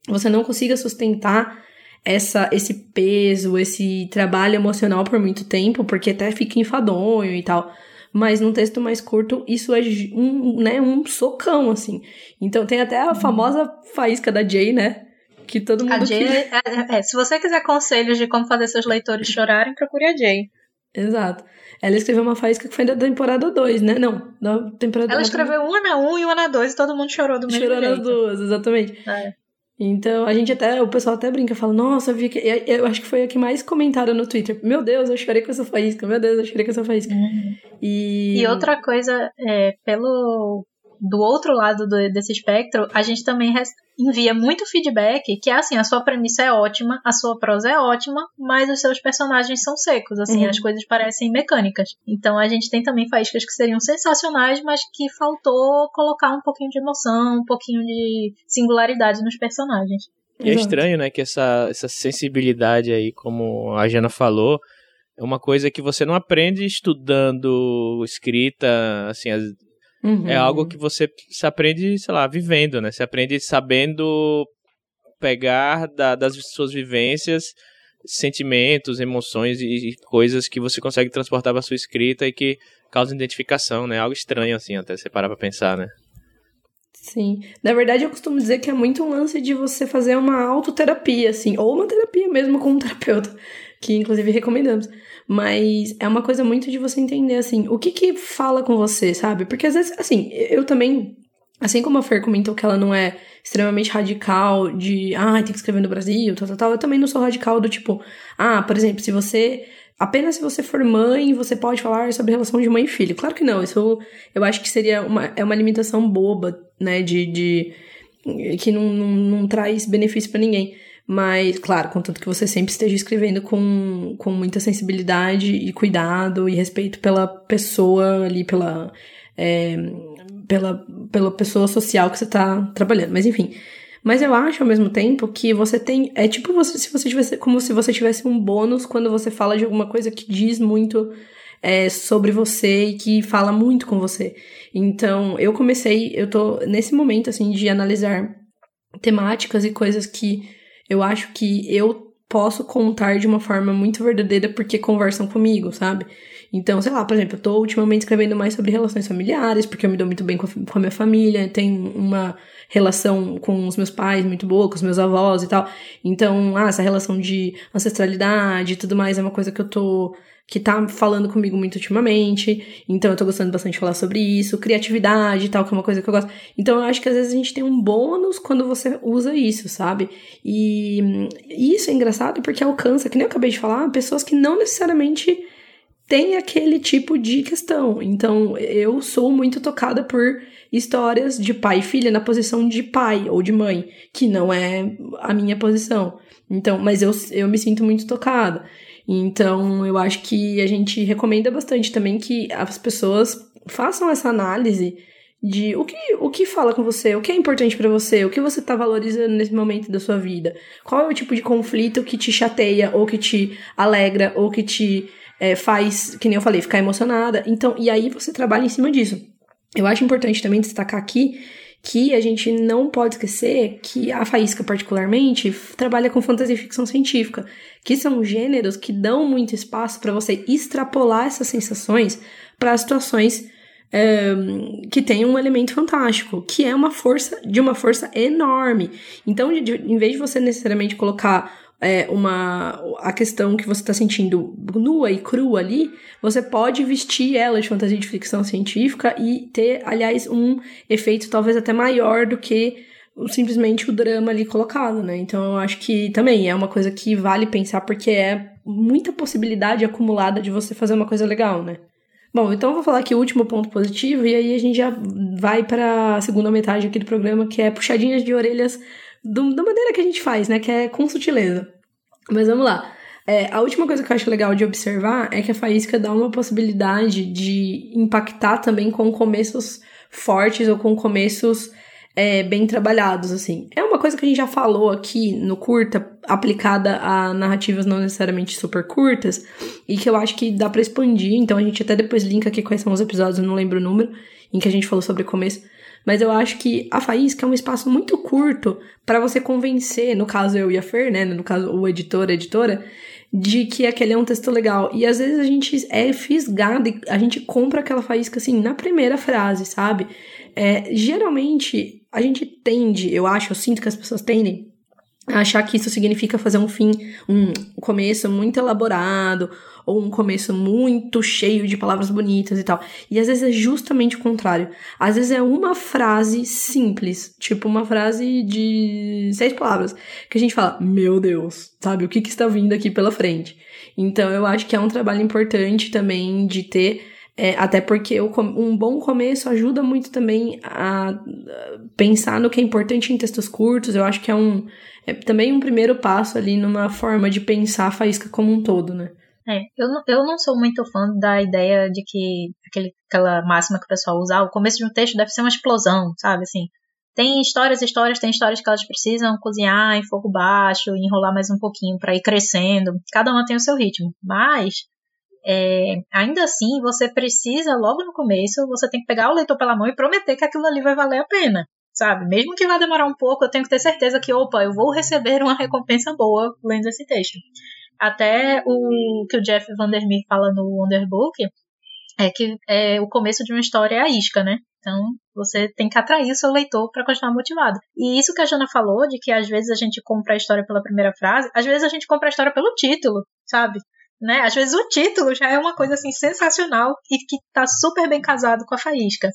Speaker 2: você não consiga sustentar essa, esse peso, esse trabalho emocional por muito tempo, porque até fica enfadonho e tal. Mas num texto mais curto, isso é um, né, um socão, assim. Então tem até a famosa faísca da Jay, né? Que todo mundo.
Speaker 3: A Jay, é, é, é, se você quiser conselhos de como fazer seus leitores chorarem, procure a Jay.
Speaker 2: Exato. Ela escreveu uma faísca que foi da temporada 2, né? Não, da temporada
Speaker 3: Ela escreveu uma na 1 um e uma na 2 e todo mundo chorou do mesmo
Speaker 2: chorou
Speaker 3: jeito.
Speaker 2: Chorou nas duas, exatamente.
Speaker 3: É.
Speaker 2: Então, a gente até, o pessoal até brinca, fala, nossa, eu vi que. Eu acho que foi a que mais comentaram no Twitter. Meu Deus, eu chorei com essa faísca, meu Deus, eu chorei com essa faísca.
Speaker 3: Uhum.
Speaker 2: E...
Speaker 3: e outra coisa, é, pelo. Do outro lado do, desse espectro, a gente também envia muito feedback, que é assim, a sua premissa é ótima, a sua prosa é ótima, mas os seus personagens são secos, assim,
Speaker 2: Uhum.
Speaker 3: as coisas parecem mecânicas. Então a gente tem também faíscas que seriam sensacionais, mas que faltou colocar um pouquinho de emoção, um pouquinho de singularidade nos personagens.
Speaker 1: E é estranho, né, que essa, essa sensibilidade aí, como a Jana falou, é uma coisa que você não aprende estudando escrita, assim, as-
Speaker 2: Uhum.
Speaker 1: é algo que você se aprende, sei lá, vivendo, né? Você aprende sabendo pegar da- das suas vivências sentimentos, emoções e, e coisas que você consegue transportar para sua escrita e que causam identificação, né? Algo estranho, assim, até você parar pra pensar, né?
Speaker 2: Sim. Na verdade, eu costumo dizer que é muito um lance de você fazer uma autoterapia, assim, ou uma terapia mesmo com um terapeuta, que inclusive recomendamos. Mas é uma coisa muito de você entender, assim, o que que fala com você, sabe? Porque às vezes, assim, eu também, assim como a Fer comentou que ela não é extremamente radical de, ah, tem que escrever no Brasil, tal, tal, tal, eu também não sou radical do tipo, ah, por exemplo, se você. Apenas se você for mãe, você pode falar sobre relação de mãe e filho. Claro que não. Isso eu acho que seria uma, é uma limitação boba, né? De. de que não, não, não traz benefício para ninguém. Mas, claro, contanto que você sempre esteja escrevendo com, com muita sensibilidade e cuidado e respeito pela pessoa ali, pela, é, pela, pela pessoa social que você tá trabalhando. Mas, enfim. Mas eu acho, ao mesmo tempo, que você tem. É tipo você, se você tivesse. Como se você tivesse um bônus quando você fala de alguma coisa que diz muito é, sobre você e que fala muito com você. Então, eu comecei, eu tô nesse momento, assim, de analisar temáticas e coisas que eu acho que eu posso contar de uma forma muito verdadeira porque conversam comigo, sabe? Então, sei lá, por exemplo, eu tô ultimamente escrevendo mais sobre relações familiares, porque eu me dou muito bem com a, com a minha família, tenho uma relação com os meus pais muito boa, com os meus avós e tal. Então, ah, essa relação de ancestralidade e tudo mais é uma coisa que eu tô que tá falando comigo muito ultimamente. Então eu tô gostando bastante de falar sobre isso, criatividade e tal, que é uma coisa que eu gosto. Então eu acho que às vezes a gente tem um bônus quando você usa isso, sabe? E, isso é engraçado porque alcança, que nem eu acabei de falar, pessoas que não necessariamente têm aquele tipo de questão. Então eu sou muito tocada por histórias de pai e filha na posição de pai ou de mãe, que não é a minha posição. Então, mas eu, eu me sinto muito tocada. Então, eu acho que a gente recomenda bastante também que as pessoas façam essa análise de o que, o que fala com você, o que é importante para você, o que você tá valorizando nesse momento da sua vida. Qual é o tipo de conflito que te chateia, ou que te alegra, ou que te é, faz, que nem eu falei, ficar emocionada. Então, e aí você trabalha em cima disso. Eu acho importante também destacar aqui que a gente não pode esquecer que a Faísca, particularmente, trabalha com fantasia e ficção científica, que são gêneros que dão muito espaço para você extrapolar essas sensações para situações é, que tem um elemento fantástico, que é uma força, de uma força enorme. Então, de, de, em vez de você necessariamente colocar é, uma a questão que você está sentindo nua e crua ali, você pode vestir ela de fantasia de ficção científica e ter, aliás, um efeito talvez até maior do que simplesmente o drama ali colocado, né? Então eu acho que também é uma coisa que vale pensar porque é muita possibilidade acumulada de você fazer uma coisa legal, né? Bom, então eu vou falar aqui o último ponto positivo e aí a gente já vai para a segunda metade aqui do programa, que é puxadinhas de orelhas do, da maneira que a gente faz, né? Que é com sutileza. Mas vamos lá. É, a última coisa que eu acho legal de observar é que a faísca dá uma possibilidade de impactar também com começos fortes ou com começos é, bem trabalhados, assim. É uma coisa que a gente já falou aqui no curta, aplicada a narrativas não necessariamente super curtas, e que eu acho que dá para expandir, então a gente até depois linka aqui quais são os episódios, eu não lembro o número, em que a gente falou sobre começo, mas eu acho que a faísca é um espaço muito curto para você convencer, no caso eu e a Fer, né, no caso o editor, a editora, de que aquele é um texto legal. E às vezes a gente é fisgado e a gente compra aquela faísca assim na primeira frase, sabe? É, geralmente a gente tende, eu acho, eu sinto que as pessoas tendem achar que isso significa fazer um fim, um começo muito elaborado, ou um começo muito cheio de palavras bonitas e tal. E às vezes é justamente o contrário. Às vezes é uma frase simples, tipo uma frase de seis palavras, que a gente fala, meu Deus, sabe? O que, que está vindo aqui pela frente? Então eu acho que é um trabalho importante também de ter é, até porque um bom começo ajuda muito também a pensar no que é importante em textos curtos. Eu acho que é um é também um primeiro passo ali numa forma de pensar a faísca como um todo, né?
Speaker 3: É, eu, não, eu não sou muito fã da ideia de que aquele, aquela máxima que o pessoal usa, ah, o começo de um texto deve ser uma explosão, sabe? Assim, tem histórias, histórias, tem histórias que elas precisam cozinhar em fogo baixo, enrolar mais um pouquinho para ir crescendo. Cada uma tem o seu ritmo, mas é, ainda assim, você precisa, logo no começo, você tem que pegar o leitor pela mão e prometer que aquilo ali vai valer a pena, sabe? Mesmo que vá demorar um pouco, eu tenho que ter certeza que, opa, eu vou receber uma recompensa boa lendo esse texto. Até o que o Jeff Vandermeer fala no Wonderbook é que é, o começo de uma história é a isca, né? Então, você tem que atrair o seu leitor para continuar motivado. E isso que a Jana falou, de que às vezes a gente compra a história pela primeira frase, às vezes a gente compra a história pelo título, sabe? né? Às vezes o título já é uma coisa assim sensacional e que tá super bem casado com a faísca.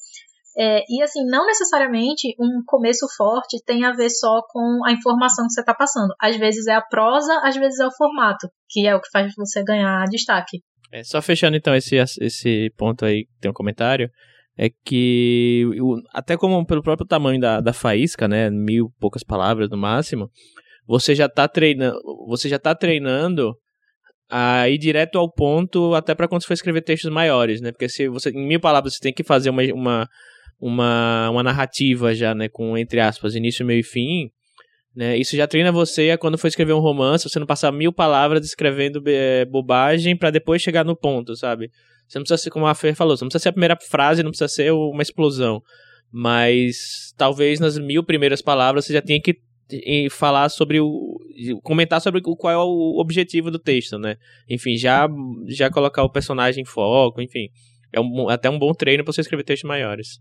Speaker 3: É, e assim, não necessariamente um começo forte tem a ver só com a informação que você está passando. Às vezes é a prosa, às vezes é o formato, que é o que faz você ganhar destaque.
Speaker 1: É, só fechando então esse, esse ponto aí, tem um comentário, é que até como pelo próprio tamanho da, da faísca, né, mil poucas palavras no máximo, você já está treinando, você já tá treinando a ir direto ao ponto, até para quando você for escrever textos maiores, né? Porque se você, em mil palavras, você tem que fazer uma, uma, uma, uma narrativa já, né? Com, entre aspas, início, meio e fim, né? Isso já treina você a quando for escrever um romance, você não passar mil palavras escrevendo é, bobagem para depois chegar no ponto, sabe? Você não precisa ser, como a Fer falou, você não precisa ser a primeira frase, não precisa ser uma explosão. Mas talvez nas mil primeiras palavras você já tenha que falar sobre o comentar sobre qual é o objetivo do texto, né? Enfim, já já colocar o personagem em foco, enfim, é um, até um bom treino para você escrever textos maiores.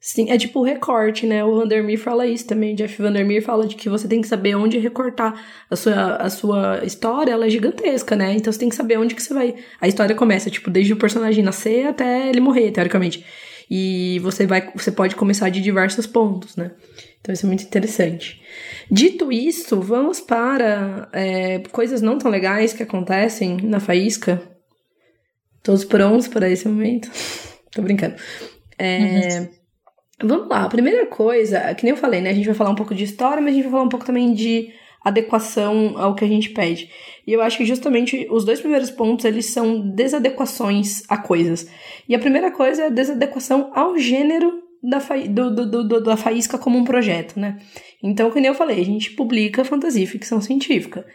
Speaker 2: Sim, é tipo recorte, né? O Vandermeer fala isso também. Jeff Vandermeer fala de que você tem que saber onde recortar a sua, a sua história, ela é gigantesca, né? Então você tem que saber onde que você vai. A história começa, tipo, desde o personagem nascer até ele morrer, teoricamente. E você vai, você pode começar de diversos pontos, né? Então isso é muito interessante. Dito isso, vamos para é, coisas não tão legais que acontecem na faísca. Todos prontos para esse momento? Tô brincando. É, uhum. Vamos lá, a primeira coisa, que nem eu falei, né? A gente vai falar um pouco de história, mas a gente vai falar um pouco também de adequação ao que a gente pede. E eu acho que justamente os dois primeiros pontos, eles são desadequações a coisas. E a primeira coisa é a desadequação ao gênero da, fa... do, do, do, da faísca como um projeto, né? Então, como eu falei, a gente publica fantasia e ficção científica.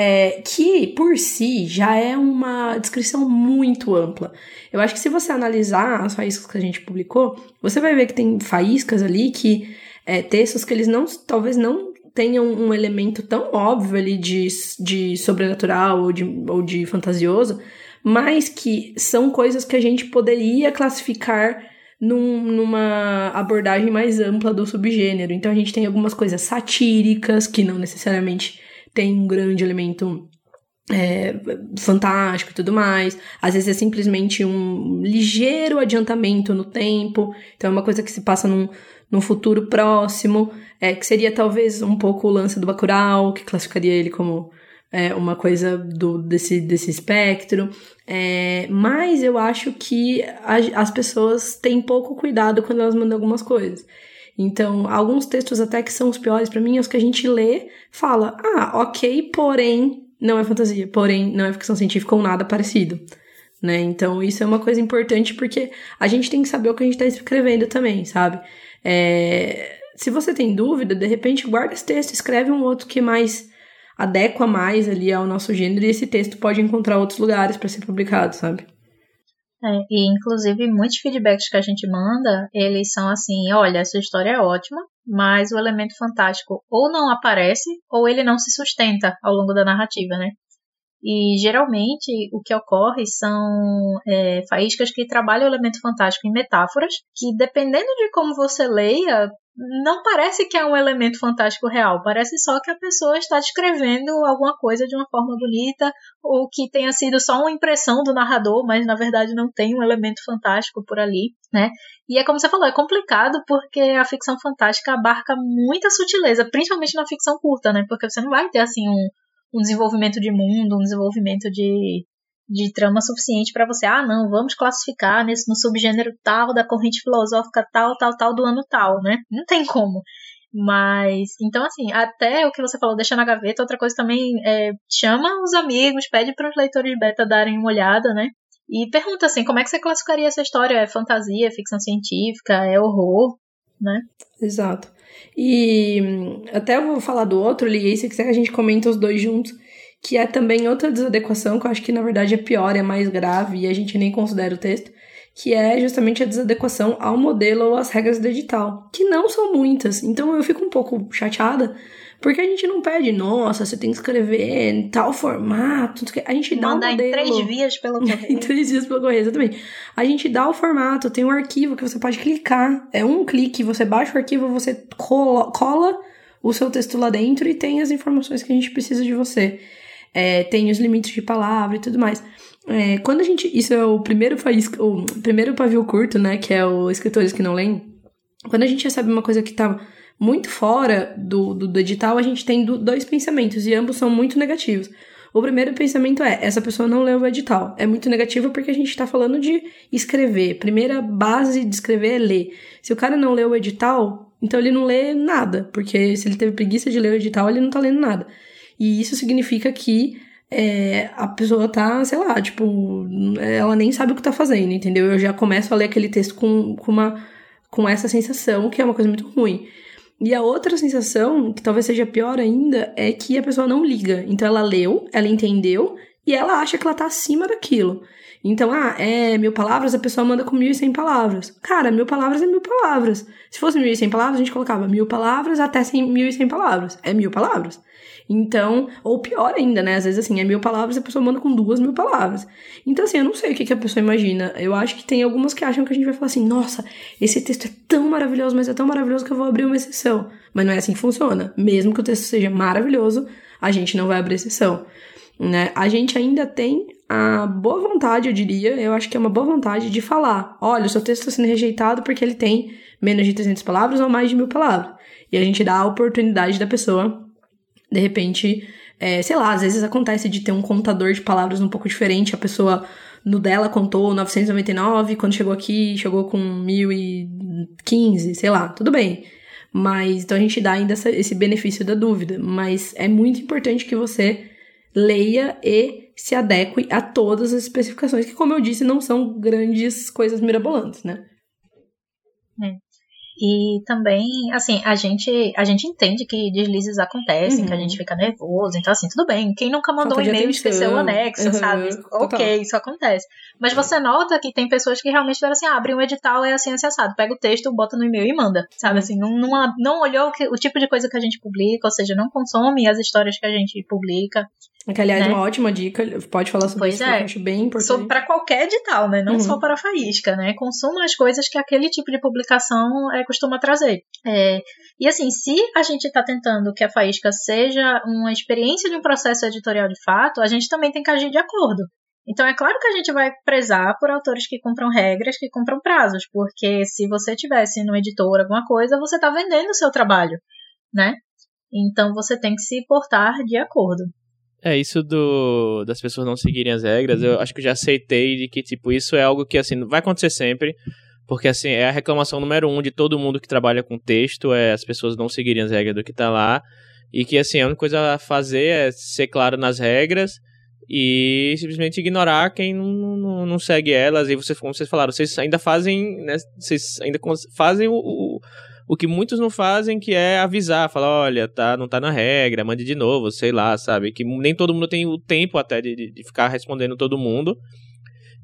Speaker 2: É, que por si já é uma descrição muito ampla. Eu acho que se você analisar as faíscas que a gente publicou, você vai ver que tem faíscas ali que é, textos que eles não talvez não tenham um elemento tão óbvio ali de, de sobrenatural ou de, ou de fantasioso, mas que são coisas que a gente poderia classificar num, numa abordagem mais ampla do subgênero. Então a gente tem algumas coisas satíricas, que não necessariamente tem um grande elemento é, fantástico e tudo mais. Às vezes é simplesmente um ligeiro adiantamento no tempo. Então é uma coisa que se passa num, num futuro próximo, é, que seria talvez um pouco o lance do Bacurau, que classificaria ele como é, uma coisa do, desse, desse espectro. É, mas eu acho que a, as pessoas têm pouco cuidado quando elas mandam algumas coisas. Então, alguns textos até que são os piores para mim, é os que a gente lê, fala, ah, ok, porém não é fantasia, porém não é ficção científica ou nada parecido. Né? Então, isso é uma coisa importante porque a gente tem que saber o que a gente está escrevendo também, sabe? É... Se você tem dúvida, de repente guarda esse texto, escreve um outro que mais adequa mais ali ao nosso gênero e esse texto pode encontrar outros lugares para ser publicado, sabe?
Speaker 3: É, e inclusive muitos feedbacks que a gente manda, eles são assim, olha, essa história é ótima, mas o elemento fantástico ou não aparece ou ele não se sustenta ao longo da narrativa, né? E geralmente o que ocorre são é, faíscas que trabalham o elemento fantástico em metáforas, que dependendo de como você leia, não parece que é um elemento fantástico real, parece só que a pessoa está descrevendo alguma coisa de uma forma bonita, ou que tenha sido só uma impressão do narrador, mas na verdade não tem um elemento fantástico por ali, né? E é como você falou, é complicado porque a ficção fantástica abarca muita sutileza, principalmente na ficção curta, né? Porque você não vai ter assim um, um desenvolvimento de mundo, um desenvolvimento de, de trama suficiente para você, ah, não, vamos classificar nesse, no subgênero tal, da corrente filosófica tal, tal, tal, do ano tal, né? Não tem como. Mas, então, assim, até o que você falou, deixa na gaveta, outra coisa também é chama os amigos, pede para os leitores beta darem uma olhada, né? E pergunta assim, como é que você classificaria essa história? É fantasia, é ficção científica, é horror, né?
Speaker 2: Exato. E até eu vou falar do outro, liguei, se quiser que a gente comenta os dois juntos, que é também outra desadequação, que eu acho que na verdade é pior, é mais grave e a gente nem considera o texto, que é justamente a desadequação ao modelo ou às regras do edital, que não são muitas. Então eu fico um pouco chateada, porque a gente não pede, nossa, você tem que escrever em tal formato. A gente dá
Speaker 3: Mandar
Speaker 2: um modelo.
Speaker 3: em três dias pelo correio.
Speaker 2: em três dias pelo correio, exatamente. A gente dá o formato, tem um arquivo que você pode clicar. É um clique, você baixa o arquivo, você cola, cola o seu texto lá dentro e tem as informações que a gente precisa de você. É, tem os limites de palavra e tudo mais. É, quando a gente. Isso é o primeiro faísca, o primeiro pavio curto, né? Que é o Escritores que Não Leem. Quando a gente recebe uma coisa que tá muito fora do, do, do edital, a gente tem do, dois pensamentos, e ambos são muito negativos. O primeiro pensamento é: essa pessoa não leu o edital. É muito negativo porque a gente está falando de escrever. Primeira base de escrever é ler. Se o cara não leu o edital, então ele não lê nada, porque se ele teve preguiça de ler o edital, ele não tá lendo nada. E isso significa que é, a pessoa tá, sei lá, tipo, ela nem sabe o que tá fazendo, entendeu? Eu já começo a ler aquele texto com, com uma com essa sensação, que é uma coisa muito ruim. E a outra sensação, que talvez seja pior ainda, é que a pessoa não liga. Então ela leu, ela entendeu e ela acha que ela tá acima daquilo. Então, ah, é mil palavras, a pessoa manda com mil e cem palavras. Cara, mil palavras é mil palavras. Se fosse mil e cem palavras, a gente colocava mil palavras até mil e cem palavras. É mil palavras. Então, ou pior ainda, né? Às vezes, assim, é mil palavras e a pessoa manda com duas mil palavras. Então, assim, eu não sei o que, que a pessoa imagina. Eu acho que tem algumas que acham que a gente vai falar assim, nossa, esse texto é tão maravilhoso, mas é tão maravilhoso que eu vou abrir uma exceção. Mas não é assim que funciona. Mesmo que o texto seja maravilhoso, a gente não vai abrir exceção. Né? A gente ainda tem a boa vontade, eu diria, eu acho que é uma boa vontade de falar: olha, o seu texto está sendo rejeitado porque ele tem menos de 300 palavras ou mais de mil palavras. E a gente dá a oportunidade da pessoa de repente, é, sei lá, às vezes acontece de ter um contador de palavras um pouco diferente, a pessoa no dela contou 999, quando chegou aqui chegou com 1015, sei lá, tudo bem. Mas então a gente dá ainda essa, esse benefício da dúvida, mas é muito importante que você leia e se adeque a todas as especificações, que como eu disse, não são grandes coisas mirabolantes, né?
Speaker 3: É. E também, assim, a gente, a gente entende que deslizes acontecem, uhum. que a gente uhum. fica nervoso. Então, assim, tudo bem. Quem nunca mandou um e-mail esqueceu o anexo, uhum. sabe? Ok, isso acontece. Mas você nota que tem pessoas que realmente falam assim, ah, abre um edital, é assim, acessado. Pega o texto, bota no e-mail e manda. Sabe, uhum. assim, não, não, não olhou o, que, o tipo de coisa que a gente publica, ou seja, não consome as histórias que a gente publica.
Speaker 2: Que, aliás,
Speaker 3: né?
Speaker 2: uma ótima dica. Pode falar sobre
Speaker 3: Pois
Speaker 2: isso,
Speaker 3: é.
Speaker 2: eu acho bem importante.
Speaker 3: Sobre para qualquer edital, né? Não
Speaker 2: Uhum.
Speaker 3: só para a faísca, né? Consuma as coisas que aquele tipo de publicação é, costuma trazer. É, e assim, se a gente está tentando que a faísca seja uma experiência de um processo editorial de fato, a gente também tem que agir de acordo. Então é claro que a gente vai prezar por autores que cumpram regras, que cumpram prazos, porque se você tivesse no editor alguma coisa, você está vendendo o seu trabalho, né? Então você tem que se portar de acordo.
Speaker 1: É, isso do das pessoas não seguirem as regras, eu acho que eu já aceitei de que, tipo, isso é algo que, assim, vai acontecer sempre, porque, assim, é a reclamação número um de todo mundo que trabalha com texto, é as pessoas não seguirem as regras do que tá lá, e que, assim, a única coisa a fazer é ser claro nas regras e simplesmente ignorar quem não, não, não segue elas, e vocês, como vocês falaram, vocês ainda fazem, né, vocês ainda fazem o, o, o que muitos não fazem, que é avisar, falar, olha, tá, não tá na regra, mande de novo, sei lá, sabe? Que nem todo mundo tem o tempo até de, de, ficar respondendo todo mundo.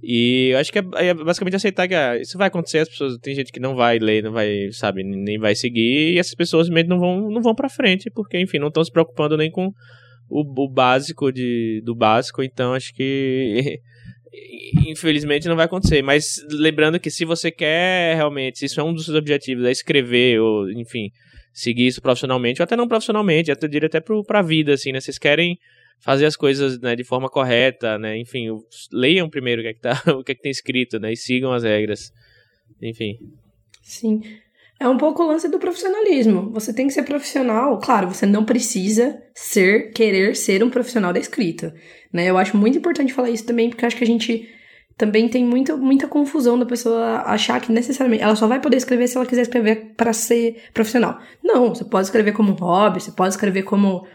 Speaker 1: E eu acho que é, é basicamente aceitar que ah, isso vai acontecer, as pessoas, tem gente que não vai ler, não vai, sabe, nem vai seguir, e essas pessoas mesmo não vão, não vão pra frente, porque, enfim, não estão se preocupando nem com o, o básico de, do básico, então acho que infelizmente não vai acontecer, mas lembrando que se você quer realmente, se isso é um dos seus objetivos, é escrever ou, enfim, seguir isso profissionalmente, ou até não profissionalmente, até diria até pro, pra vida, assim, né, vocês querem fazer as coisas, né, de forma correta, né, enfim, leiam primeiro o que é que tá, o que é que tem escrito, né, e sigam as regras, enfim.
Speaker 2: Sim. É um pouco o lance do profissionalismo. Você tem que ser profissional. Claro, você não precisa ser, querer ser um profissional da escrita. Né? Eu acho muito importante falar isso também, porque acho que a gente também tem muita, muita confusão da pessoa achar que necessariamente ela só vai poder escrever se ela quiser escrever para ser profissional. Não, você pode escrever como hobby, você pode escrever como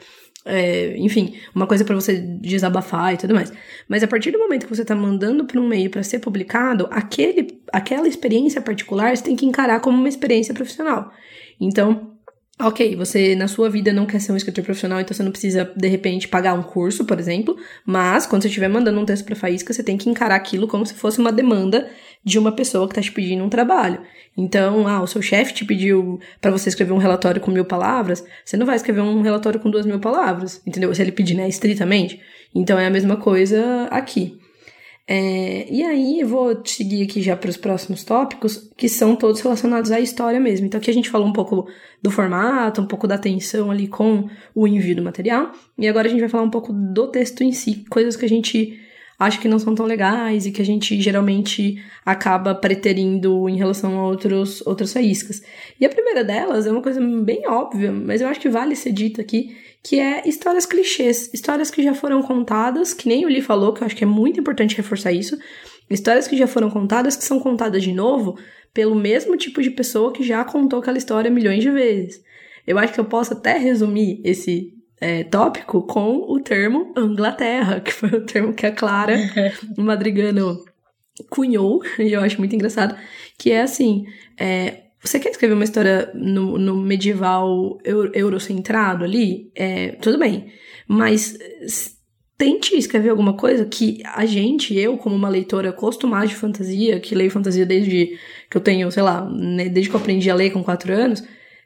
Speaker 2: é, enfim, uma coisa para você desabafar e tudo mais. Mas a partir do momento que você tá mandando para um meio para ser publicado, aquele, aquela experiência particular você tem que encarar como uma experiência profissional. Então, ok, você na sua vida não quer ser um escritor profissional, então você não precisa de repente pagar um curso, por exemplo, mas quando você estiver mandando um texto para faísca, você tem que encarar aquilo como se fosse uma demanda de uma pessoa que tá te pedindo um trabalho. Então, ah, o seu chefe te pediu para você escrever um relatório com mil palavras, você não vai escrever um relatório com duas mil palavras, entendeu? Se ele pedir, né, estritamente. Então é a mesma coisa aqui. É, e aí eu vou seguir aqui já para os próximos tópicos, que são todos relacionados à história mesmo. Então aqui a gente falou um pouco do formato, um pouco da atenção ali com o envio do material, e agora a gente vai falar um pouco do texto em si, coisas que a gente acha que não são tão legais e que a gente geralmente acaba preterindo em relação a outros, outras faíscas. E a primeira delas é uma coisa bem óbvia, mas eu acho que vale ser dita aqui, que é histórias clichês, histórias que já foram contadas, que nem o Lee falou, que eu acho que é muito importante reforçar isso, histórias que já foram contadas, que são contadas de novo pelo mesmo tipo de pessoa que já contou aquela história milhões de vezes. Eu acho que eu posso até resumir esse é, tópico com o termo Anglaterra, que foi o termo que a Clara Madrigano cunhou, e eu acho muito engraçado, que é assim, é, você quer escrever uma história no, no medieval euro, eurocentrado ali? É, tudo bem, mas tente escrever alguma coisa que a gente, eu como uma leitora acostumada de fantasia, que leio fantasia desde que eu tenho, sei lá, né, desde que eu aprendi a ler com quatro anos,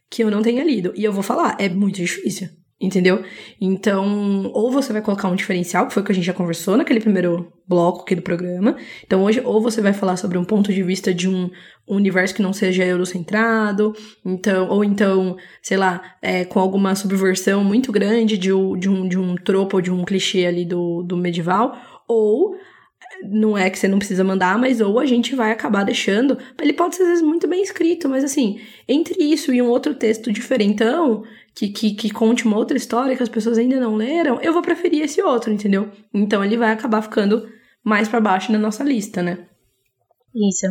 Speaker 2: que eu não tenha lido. E eu vou falar, é muito difícil. Entendeu? Então, ou você vai colocar um diferencial, que foi o que a gente já conversou naquele primeiro bloco aqui do programa. Então, hoje, ou você vai falar sobre um ponto de vista de um universo que não seja eurocentrado, então, ou então, sei lá, é, com alguma subversão muito grande de, de, um, de um tropo ou de um clichê ali do, do medieval, ou não é que você não precisa mandar, mas ou a gente vai acabar deixando. Ele pode ser às vezes muito bem escrito, mas assim, entre isso e um outro texto diferentão, que, que, que conte uma outra história que as pessoas ainda não leram, eu vou preferir esse outro, entendeu? Então ele vai acabar ficando mais para baixo na nossa lista, né?
Speaker 3: Isso.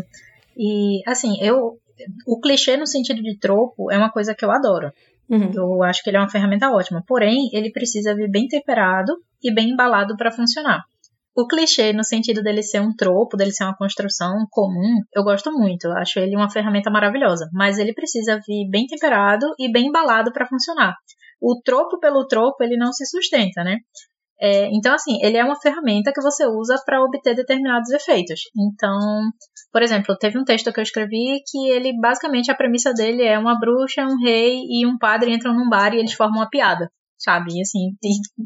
Speaker 3: E assim, eu. O clichê no sentido de tropo é uma coisa que eu adoro.
Speaker 2: Uhum.
Speaker 3: Eu acho que ele é uma ferramenta ótima. Porém, ele precisa vir bem temperado e bem embalado para funcionar. O clichê, no sentido dele ser um tropo, dele ser uma construção comum, eu gosto muito. Eu acho ele uma ferramenta maravilhosa. Mas ele precisa vir bem temperado e bem embalado para funcionar. O tropo pelo tropo, ele não se sustenta, né? É, então, assim, ele é uma ferramenta que você usa para obter determinados efeitos. Então, por exemplo, teve um texto que eu escrevi que ele, basicamente, a premissa dele é uma bruxa, um rei e um padre entram num bar e eles formam uma piada. sabe? Assim,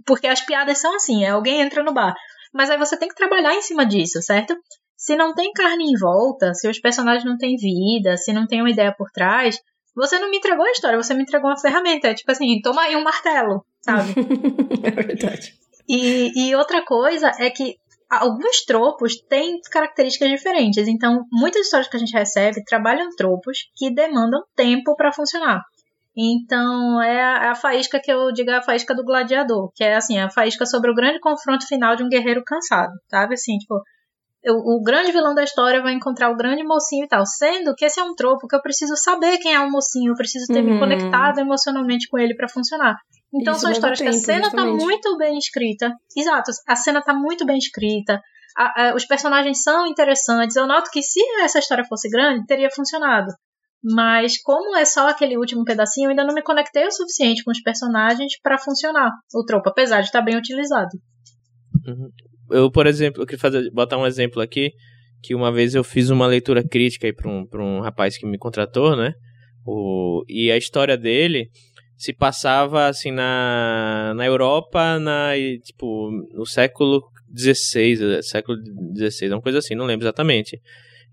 Speaker 3: porque as piadas são assim, é alguém entra no bar. Mas aí você tem que trabalhar em cima disso, certo? Se não tem carne em volta, se os personagens não têm vida, se não tem uma ideia por trás, você não me entregou a história, você me entregou uma ferramenta. É tipo assim, toma aí um martelo, sabe?
Speaker 2: é verdade.
Speaker 3: E, e outra coisa é que alguns tropos têm características diferentes. Então, muitas histórias que a gente recebe trabalham tropos que demandam tempo para funcionar. Então, é a, é a, faísca que eu digo é a faísca do gladiador, que é assim, a faísca sobre o grande confronto final de um guerreiro cansado, sabe? Assim, tipo, o, o grande vilão da história vai encontrar o grande mocinho e tal. Sendo que esse é um tropo que eu preciso saber quem é o mocinho, eu preciso ter uhum. me conectado emocionalmente com ele para funcionar. Então Isso são histórias tempo, que a cena tá justamente. tá muito bem escrita. Exato, a cena tá muito bem escrita. A, a, os personagens são interessantes. Eu noto que se essa história fosse grande, teria funcionado. Mas como é só aquele último pedacinho, eu ainda não me conectei o suficiente com os personagens para funcionar o tropo, apesar de estar bem utilizado.
Speaker 1: Uhum. Eu, por exemplo, eu queria fazer, botar um exemplo aqui, que uma vez eu fiz uma leitura crítica para um, pra um rapaz que me contratou, né? O, e a história dele se passava assim na, na Europa, na, tipo, no século XVI, século XVI, uma coisa assim, não lembro exatamente.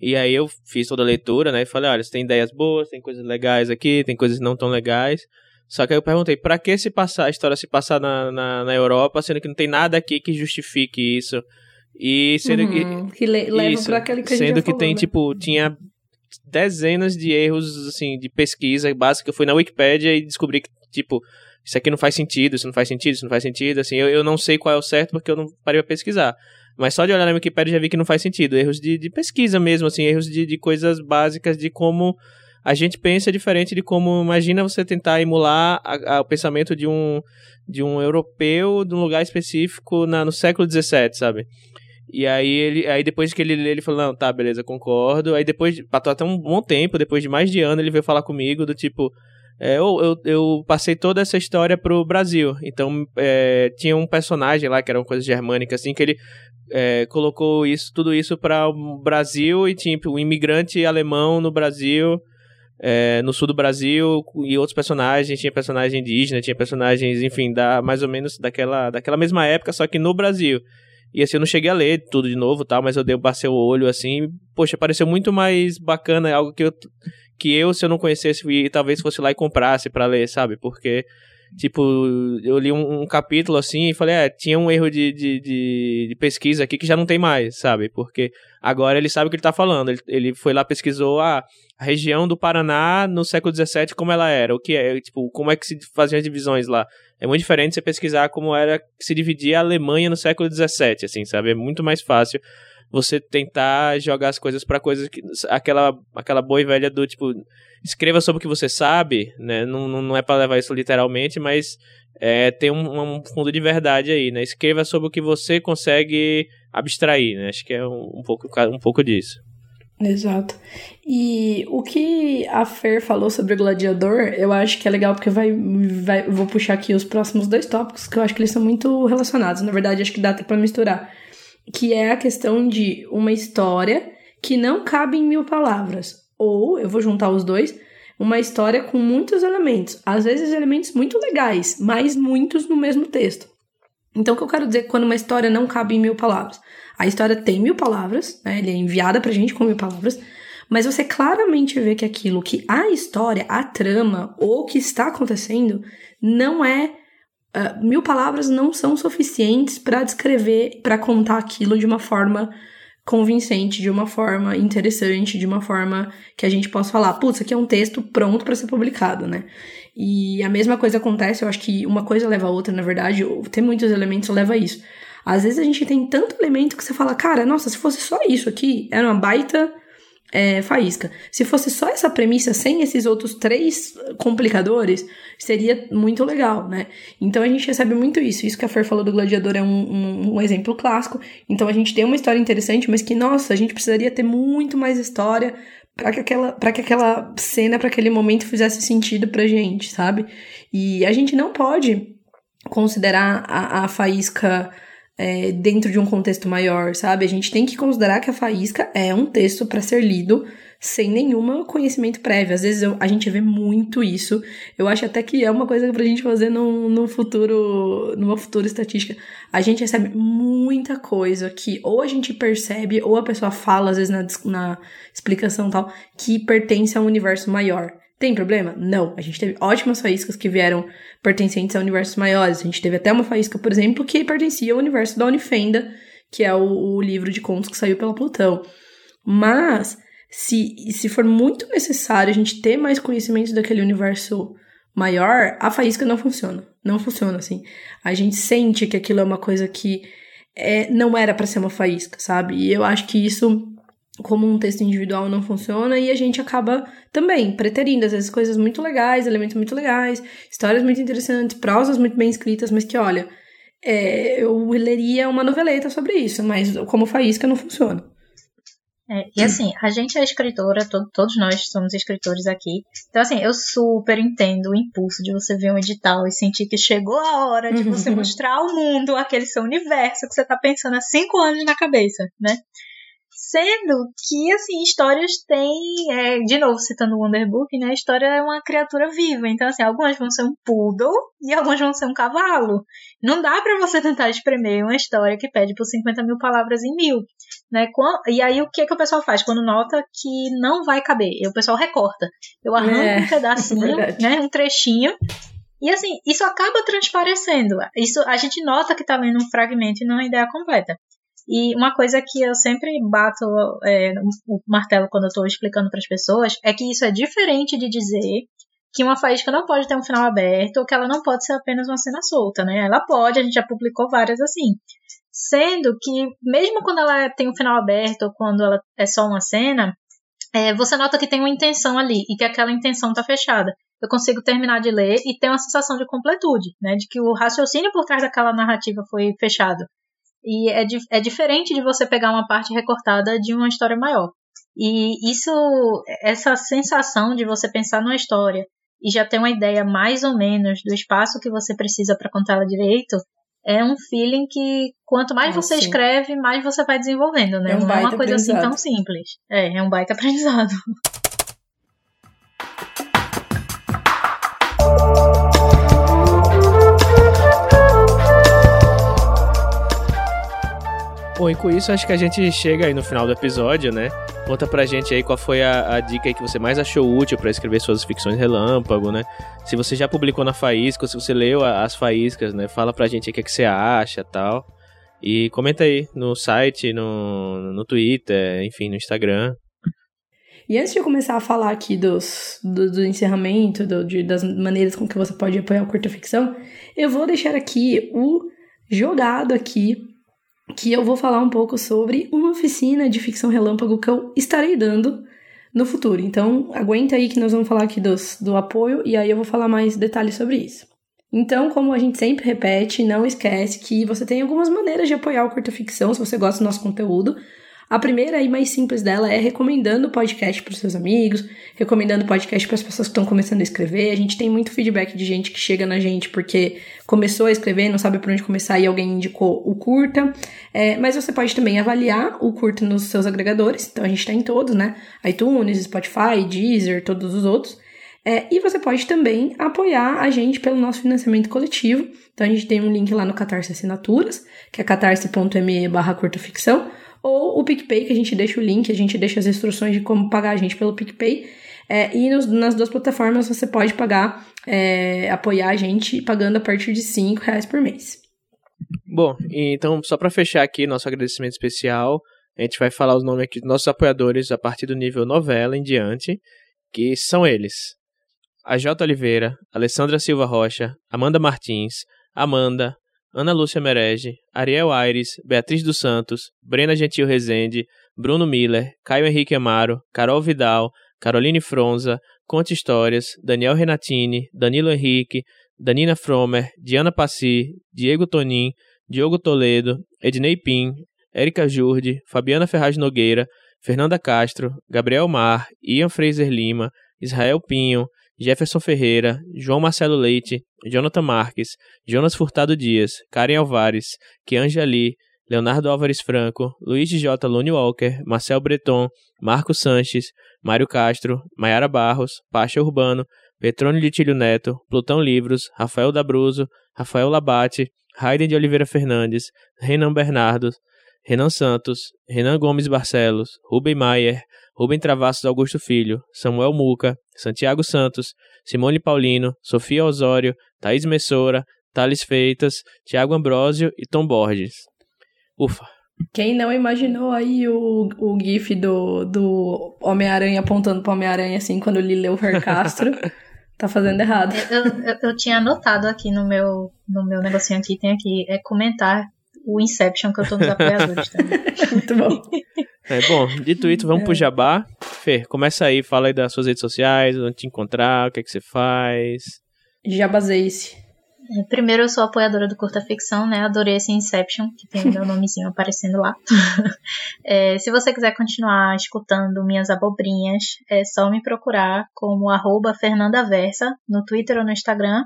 Speaker 1: E aí eu fiz toda a leitura, né? E falei, olha, você tem ideias boas, tem coisas legais aqui, tem coisas não tão legais. Só que aí eu perguntei, pra que se passar a história se passar na, na, na Europa, sendo que não tem nada aqui que justifique isso? E sendo
Speaker 2: uhum, que, que leva isso, pra aquele que
Speaker 1: sendo que
Speaker 2: falou,
Speaker 1: tem,
Speaker 2: né?
Speaker 1: tipo, tinha dezenas de erros, assim, de pesquisa básica. Eu fui na Wikipedia e descobri que, tipo, isso aqui não faz sentido, isso não faz sentido, isso não faz sentido, assim, eu, eu não sei qual é o certo porque eu não parei pra pesquisar. Mas só de olhar na Wikipedia já vi que não faz sentido. Erros de, de pesquisa mesmo, assim, erros de, de coisas básicas de como a gente pensa diferente de como imagina você tentar emular a, a, o pensamento de um de um europeu de um lugar específico na, no século XVII, sabe? E aí ele aí depois que ele ele falou não tá beleza concordo aí depois passou até um bom tempo depois de mais de ano ele veio falar comigo do tipo é, eu, eu, eu, passei toda essa história pro Brasil. Então, é, tinha um personagem lá, que era uma coisa germânica, assim, que ele é, colocou isso, tudo isso para o Brasil e tinha um imigrante alemão no Brasil é, no sul do Brasil e outros personagens, tinha personagem indígena, tinha personagens, enfim, da, mais ou menos daquela, daquela mesma época, só que no Brasil. E assim, eu não cheguei a ler tudo de novo, tal, mas eu dei, passei o olho assim, poxa, pareceu muito mais bacana, algo que eu, que eu se eu não conhecesse, talvez fosse lá e comprasse para ler, sabe? Porque Tipo, eu li um, um, capítulo assim e falei, é, tinha um erro de, de, de, de, pesquisa aqui que já não tem mais, sabe? Porque agora ele sabe o que ele tá falando. Ele, ele foi lá, pesquisou ah, a região do Paraná no século XVII, como ela era, o que é, tipo, como é que se faziam as divisões lá. É muito diferente você pesquisar como era que se dividia a Alemanha no século XVII, assim, sabe? É muito mais fácil você tentar jogar as coisas para coisas que. Aquela, aquela boa e velha do tipo. Escreva sobre o que você sabe, né? Não, não é para levar isso literalmente, mas é, tem um, um, fundo de verdade aí, né? Escreva sobre o que você consegue abstrair, né? Acho que é um, um, pouco, um pouco disso.
Speaker 2: Exato. E o que a Fer falou sobre o gladiador, eu acho que é legal porque vai, vai vou puxar aqui os próximos dois tópicos que eu acho que eles são muito relacionados. Na verdade, acho que dá até para misturar que é a questão de uma história que não cabe em mil palavras. Ou, eu vou juntar os dois, uma história com muitos elementos. Às vezes elementos muito legais, mas muitos no mesmo texto. Então, o que eu quero dizer quando uma história não cabe em mil palavras? A história tem mil palavras, né? Ele é enviada pra gente com mil palavras, mas você claramente vê que aquilo que a história, a trama ou o que está acontecendo não é Uh, mil palavras não são suficientes para descrever, para contar aquilo de uma forma convincente, de uma forma interessante, de uma forma que a gente possa falar, putz, aqui é um texto pronto para ser publicado, né? E a mesma coisa acontece, eu acho que uma coisa leva a outra, na verdade, ter muitos elementos leva a isso. Às vezes a gente tem tanto elemento que você fala, cara, nossa, se fosse só isso aqui, era uma baita é, faísca. Se fosse só essa premissa, sem esses outros três complicadores, seria muito legal, né? Então a gente recebe muito isso. Isso que a Fer falou do Gladiador é um, um, um exemplo clássico. Então a gente tem uma história interessante, mas que, nossa, a gente precisaria ter muito mais história para que aquela para que aquela cena para aquele momento fizesse sentido pra gente, sabe? E a gente não pode considerar a, a faísca é, dentro de um contexto maior, sabe? A gente tem que considerar que a Faísca é um texto para ser lido sem nenhum conhecimento prévio. Às vezes eu, a gente vê muito isso. Eu acho até que é uma coisa pra gente fazer no futuro, numa futura estatística. A gente recebe muita coisa que ou a gente percebe, ou a pessoa fala, às vezes, na, na explicação tal, que pertence a um universo maior. Tem problema? Não. A gente teve ótimas faíscas que vieram pertencentes a universos maiores. A gente teve até uma faísca, por exemplo, que pertencia ao universo da Unifenda, que é o, o livro de contos que saiu pela Plutão. Mas se, se for muito necessário a gente ter mais conhecimento daquele universo maior, a faísca não funciona. Não funciona assim. A gente sente que aquilo é uma coisa que é, não era para ser uma faísca, sabe? E eu acho que isso, como um texto individual, não funciona e a gente acaba também preterindo, às vezes, coisas muito legais, elementos muito legais, histórias muito interessantes, prosas muito bem escritas, mas que, olha, é, eu leria uma noveleta sobre isso, mas como faísca não funciona.
Speaker 3: É, e assim, a gente é escritora, to todos nós somos escritores aqui. Então, assim, eu super entendo o impulso de você ver um edital e sentir que chegou a hora de você mostrar ao mundo aquele seu universo que você tá pensando há cinco anos na cabeça, né? Sendo que, assim, histórias têm. É, de novo, citando o Wonderbook, né? A história é uma criatura viva. Então, assim, algumas vão ser um poodle e algumas vão ser um cavalo. Não dá para você tentar espremer uma história que pede por 50 mil palavras em mil. Né? E aí, o que, é que o pessoal faz? Quando nota que não vai caber, o pessoal recorta. Eu arranco é, um pedacinho, né? Um trechinho. E assim, isso acaba transparecendo. Isso a gente nota que tá lendo um fragmento e não a ideia completa. E uma coisa que eu sempre bato é, o martelo quando eu estou explicando para as pessoas é que isso é diferente de dizer que uma faísca não pode ter um final aberto ou que ela não pode ser apenas uma cena solta, né? Ela pode, a gente já publicou várias assim. Sendo que, mesmo quando ela tem um final aberto ou quando ela é só uma cena, é, você nota que tem uma intenção ali e que aquela intenção está fechada. Eu consigo terminar de ler e ter uma sensação de completude, né? De que o raciocínio por trás daquela narrativa foi fechado. E é, é diferente de você pegar uma parte recortada de uma história maior. E isso, essa sensação de você pensar numa história e já ter uma ideia mais ou menos do espaço que você precisa para contar ela direito, é um feeling que quanto mais ah, você sim. escreve, mais você vai desenvolvendo, né? É um Não é uma coisa assim tão simples. É, é um baita aprendizado.
Speaker 1: Bom, e com isso acho que a gente chega aí no final do episódio, né? Conta pra gente aí qual foi a, a dica que você mais achou útil para escrever suas ficções relâmpago, né? Se você já publicou na Faísca, ou se você leu as Faíscas, né? Fala pra gente aí o que, é que você acha tal. E comenta aí no site, no, no Twitter, enfim, no Instagram.
Speaker 2: E antes de eu começar a falar aqui dos, do, do encerramento, do, de, das maneiras com que você pode apoiar o curta ficção, eu vou deixar aqui o jogado aqui que eu vou falar um pouco sobre uma oficina de ficção relâmpago que eu estarei dando no futuro. Então, aguenta aí que nós vamos falar aqui dos, do apoio e aí eu vou falar mais detalhes sobre isso. Então, como a gente sempre repete, não esquece que você tem algumas maneiras de apoiar o curta ficção se você gosta do nosso conteúdo. A primeira e mais simples dela é recomendando o podcast para os seus amigos, recomendando o podcast para as pessoas que estão começando a escrever. A gente tem muito feedback de gente que chega na gente porque começou a escrever, não sabe por onde começar e alguém indicou o curta. É, mas você pode também avaliar o curta nos seus agregadores. Então a gente está em todos, né? iTunes, Spotify, Deezer, todos os outros. É, e você pode também apoiar a gente pelo nosso financiamento coletivo. Então a gente tem um link lá no Catarse Assinaturas, que é catarse.me barra curtaficção ou o PicPay, que a gente deixa o link, a gente deixa as instruções de como pagar a gente pelo PicPay. É, e nos, nas duas plataformas você pode pagar, é, apoiar a gente pagando a partir de 5 reais por mês.
Speaker 1: Bom, então só para fechar aqui nosso agradecimento especial, a gente vai falar os nomes aqui dos nossos apoiadores a partir do nível novela em diante, que são eles: a J. Oliveira, Alessandra Silva Rocha, Amanda Martins, Amanda, Ana Lúcia Merege, Ariel Aires, Beatriz dos Santos, Brena Gentil Rezende, Bruno Miller, Caio Henrique Amaro, Carol Vidal, Caroline Fronza, Conte Histórias, Daniel Renatini, Danilo Henrique, Danina Fromer, Diana Passi, Diego Tonin, Diogo Toledo, Ednei Pim, Érica Jurde, Fabiana Ferraz Nogueira, Fernanda Castro, Gabriel Mar, Ian Fraser Lima, Israel Pinho, Jefferson Ferreira, João Marcelo Leite, Jonathan Marques, Jonas Furtado Dias, Karen Alvares, Kianja Lee, Leonardo Álvares Franco, Luiz J. Lone Walker, Marcel Breton, Marco Sanches, Mário Castro, Maiara Barros, Pacha Urbano, Petrônio Litílio Neto, Plutão Livros, Rafael Dabruzo, Rafael Labate, Raiden de Oliveira Fernandes, Renan Bernardo, Renan Santos, Renan Gomes Barcelos, Rubem Maier, Rubem Travassos Augusto Filho, Samuel Muca, Santiago Santos, Simone Paulino, Sofia Osório, Thaís Messora, Thales Feitas, Tiago Ambrósio e Tom Borges. Ufa!
Speaker 2: Quem não imaginou aí o, o gif do, do Homem-Aranha apontando pro Homem-Aranha assim quando ele leu o Castro, tá fazendo errado.
Speaker 3: Eu, eu, eu, tinha anotado aqui no meu, no meu negocinho aqui, tem aqui, é comentar o Inception que eu tô nos apoiadores também.
Speaker 2: Muito bom.
Speaker 1: É bom, dito isso, vamos é. pro Jabá. Fê, começa aí, fala aí das suas redes sociais, onde te encontrar, o que é que você faz.
Speaker 2: Jabazeice.
Speaker 3: É, primeiro, eu sou apoiadora do Curta Ficção, né? Adorei esse Inception, que tem o meu nomezinho aparecendo lá. é, se você quiser continuar escutando minhas abobrinhas, é só me procurar como arroba fernandaversa no Twitter ou no Instagram,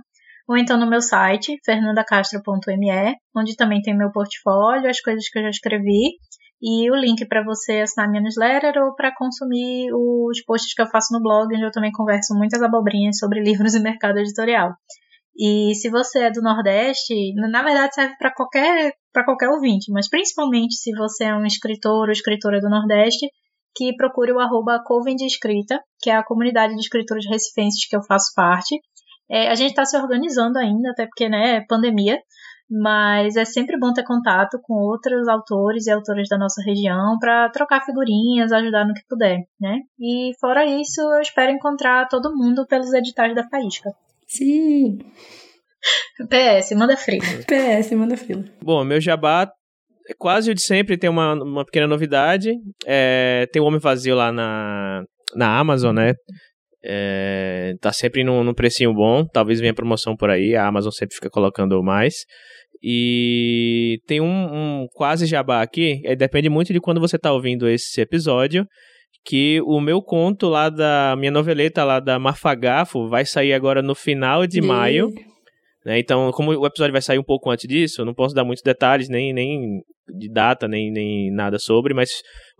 Speaker 3: ou então no meu site, fernandacastro.me, onde também tem meu portfólio, as coisas que eu já escrevi, e o link para você assinar minha newsletter ou para consumir os posts que eu faço no blog, onde eu também converso muitas abobrinhas sobre livros e mercado editorial. E se você é do Nordeste, na verdade serve para qualquer para qualquer ouvinte, mas principalmente se você é um escritor ou escritora do Nordeste, que procure o arroba Coven de Escrita, que é a comunidade de escritores recifenses que eu faço parte. É, a gente está se organizando ainda, até porque né, é pandemia, mas é sempre bom ter contato com outros autores e autoras da nossa região para trocar figurinhas, ajudar no que puder, né? E fora isso, eu espero encontrar todo mundo pelos editais da Faísca.
Speaker 2: Sim.
Speaker 3: PS, manda frila.
Speaker 2: PS, manda frila.
Speaker 1: Bom, meu jabá é quase o de sempre tem uma, uma pequena novidade. É, tem o Homem Vazio lá na, na Amazon, né? É, tá sempre num, num precinho bom. Talvez venha promoção por aí. A Amazon sempre fica colocando mais. E tem um, um quase jabá aqui. É, depende muito de quando você tá ouvindo esse episódio que o meu conto lá da minha noveleta lá da Mafagafo vai sair agora no final de e... maio. Né? Então, como o episódio vai sair um pouco antes disso, eu não posso dar muitos detalhes, nem, nem de data, nem, nem nada sobre, mas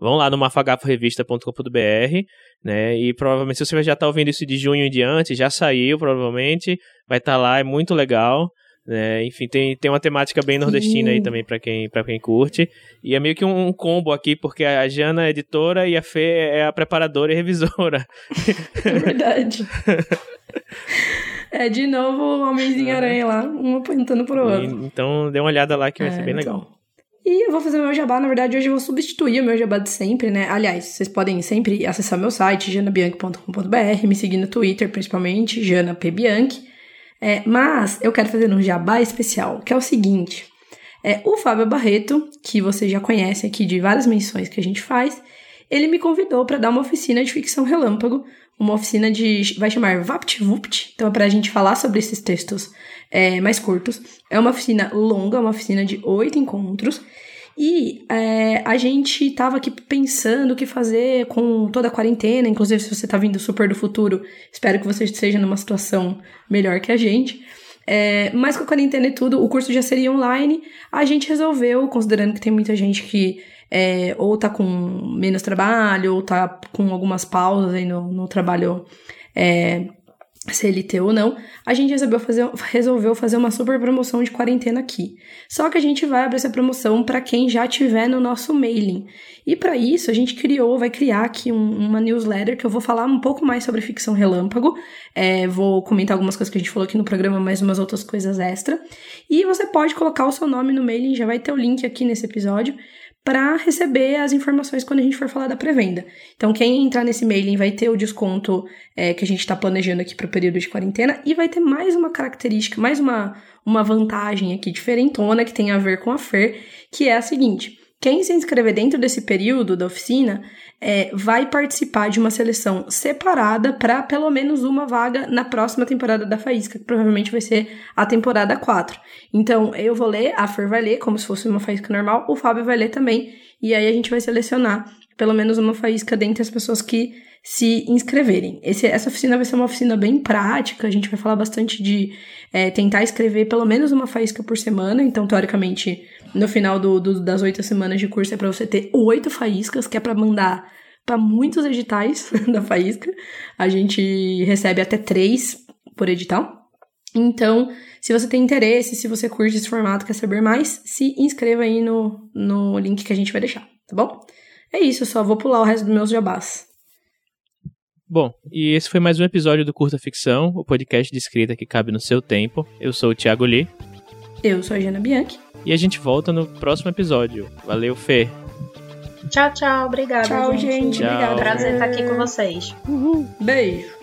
Speaker 1: vão lá no mafagaforevista.com.br, né? E provavelmente, se você já está ouvindo isso de junho em diante, já saiu, provavelmente, vai estar tá lá, é muito legal. É, enfim, tem, tem uma temática bem nordestina aí também para quem, pra quem curte. E é meio que um, um, combo aqui, porque a Jana é editora e a Fê é a preparadora e revisora.
Speaker 2: É verdade. é de novo o Homenzinho Aranha lá, um apontando pro outro.
Speaker 1: E, então dê uma olhada lá que vai é, ser bem então... legal.
Speaker 2: E eu vou fazer o meu jabá, na verdade, hoje eu vou substituir o meu jabá de sempre, né? Aliás, vocês podem sempre acessar meu site, janabianchi.com.br, me seguir no Twitter, principalmente, janapbianchi. É, mas eu quero fazer um jabá especial, que é o seguinte. É, o Fábio Barreto, que você já conhece aqui de várias menções que a gente faz, ele me convidou para dar uma oficina de ficção relâmpago, uma oficina de. vai chamar VaptVupt, então é para a gente falar sobre esses textos é, mais curtos. É uma oficina longa, uma oficina de oito encontros, e é, a gente tava aqui pensando o que fazer com toda a quarentena. Inclusive, se você tá vindo super do futuro, espero que você esteja numa situação melhor que a gente. É, mas com a quarentena e tudo, o curso já seria online. A gente resolveu, considerando que tem muita gente que é, ou tá com menos trabalho, ou tá com algumas pausas aí no, no trabalho é, CLT ou não, a gente resolveu fazer, resolveu fazer uma super promoção de quarentena aqui. Só que a gente vai abrir essa promoção para quem já tiver no nosso mailing. E para isso a gente criou, vai criar aqui um, uma newsletter que eu vou falar um pouco mais sobre ficção relâmpago. É, vou comentar algumas coisas que a gente falou aqui no programa, mais umas outras coisas extra. E você pode colocar o seu nome no mailing, já vai ter o link aqui nesse episódio para receber as informações quando a gente for falar da pré-venda. Então, quem entrar nesse mailing vai ter o desconto é, que a gente está planejando aqui para o período de quarentena e vai ter mais uma característica, mais uma, uma vantagem aqui diferentona que tem a ver com a FER, que é a seguinte: quem se inscrever dentro desse período da oficina é, vai participar de uma seleção separada para pelo menos uma vaga na próxima temporada da Faísca, que provavelmente vai ser a temporada 4. Então, eu vou ler, a Fer vai ler, como se fosse uma faísca normal, o Fábio vai ler também, e aí a gente vai selecionar pelo menos uma faísca dentre as pessoas que se inscreverem. Esse, essa oficina vai ser uma oficina bem prática, a gente vai falar bastante de é, tentar escrever pelo menos uma faísca por semana, então, teoricamente, no final do, do, das oito semanas de curso é para você ter oito faíscas, que é para mandar para muitos editais da faísca. A gente recebe até três por edital. Então, se você tem interesse, se você curte esse formato, quer saber mais, se inscreva aí no, no link que a gente vai deixar, tá bom? É isso, só vou pular o resto dos meus jabás.
Speaker 1: Bom, e esse foi mais um episódio do Curta Ficção, o podcast de escrita que cabe no seu tempo. Eu sou o Thiago Lee.
Speaker 2: Eu sou a Jana Bianchi.
Speaker 1: E a gente volta no próximo episódio. Valeu, Fê.
Speaker 3: Tchau, tchau. Obrigada,
Speaker 2: tchau,
Speaker 3: gente.
Speaker 2: gente.
Speaker 1: Tchau.
Speaker 2: Obrigada.
Speaker 3: Prazer estar aqui com vocês.
Speaker 2: Beijo.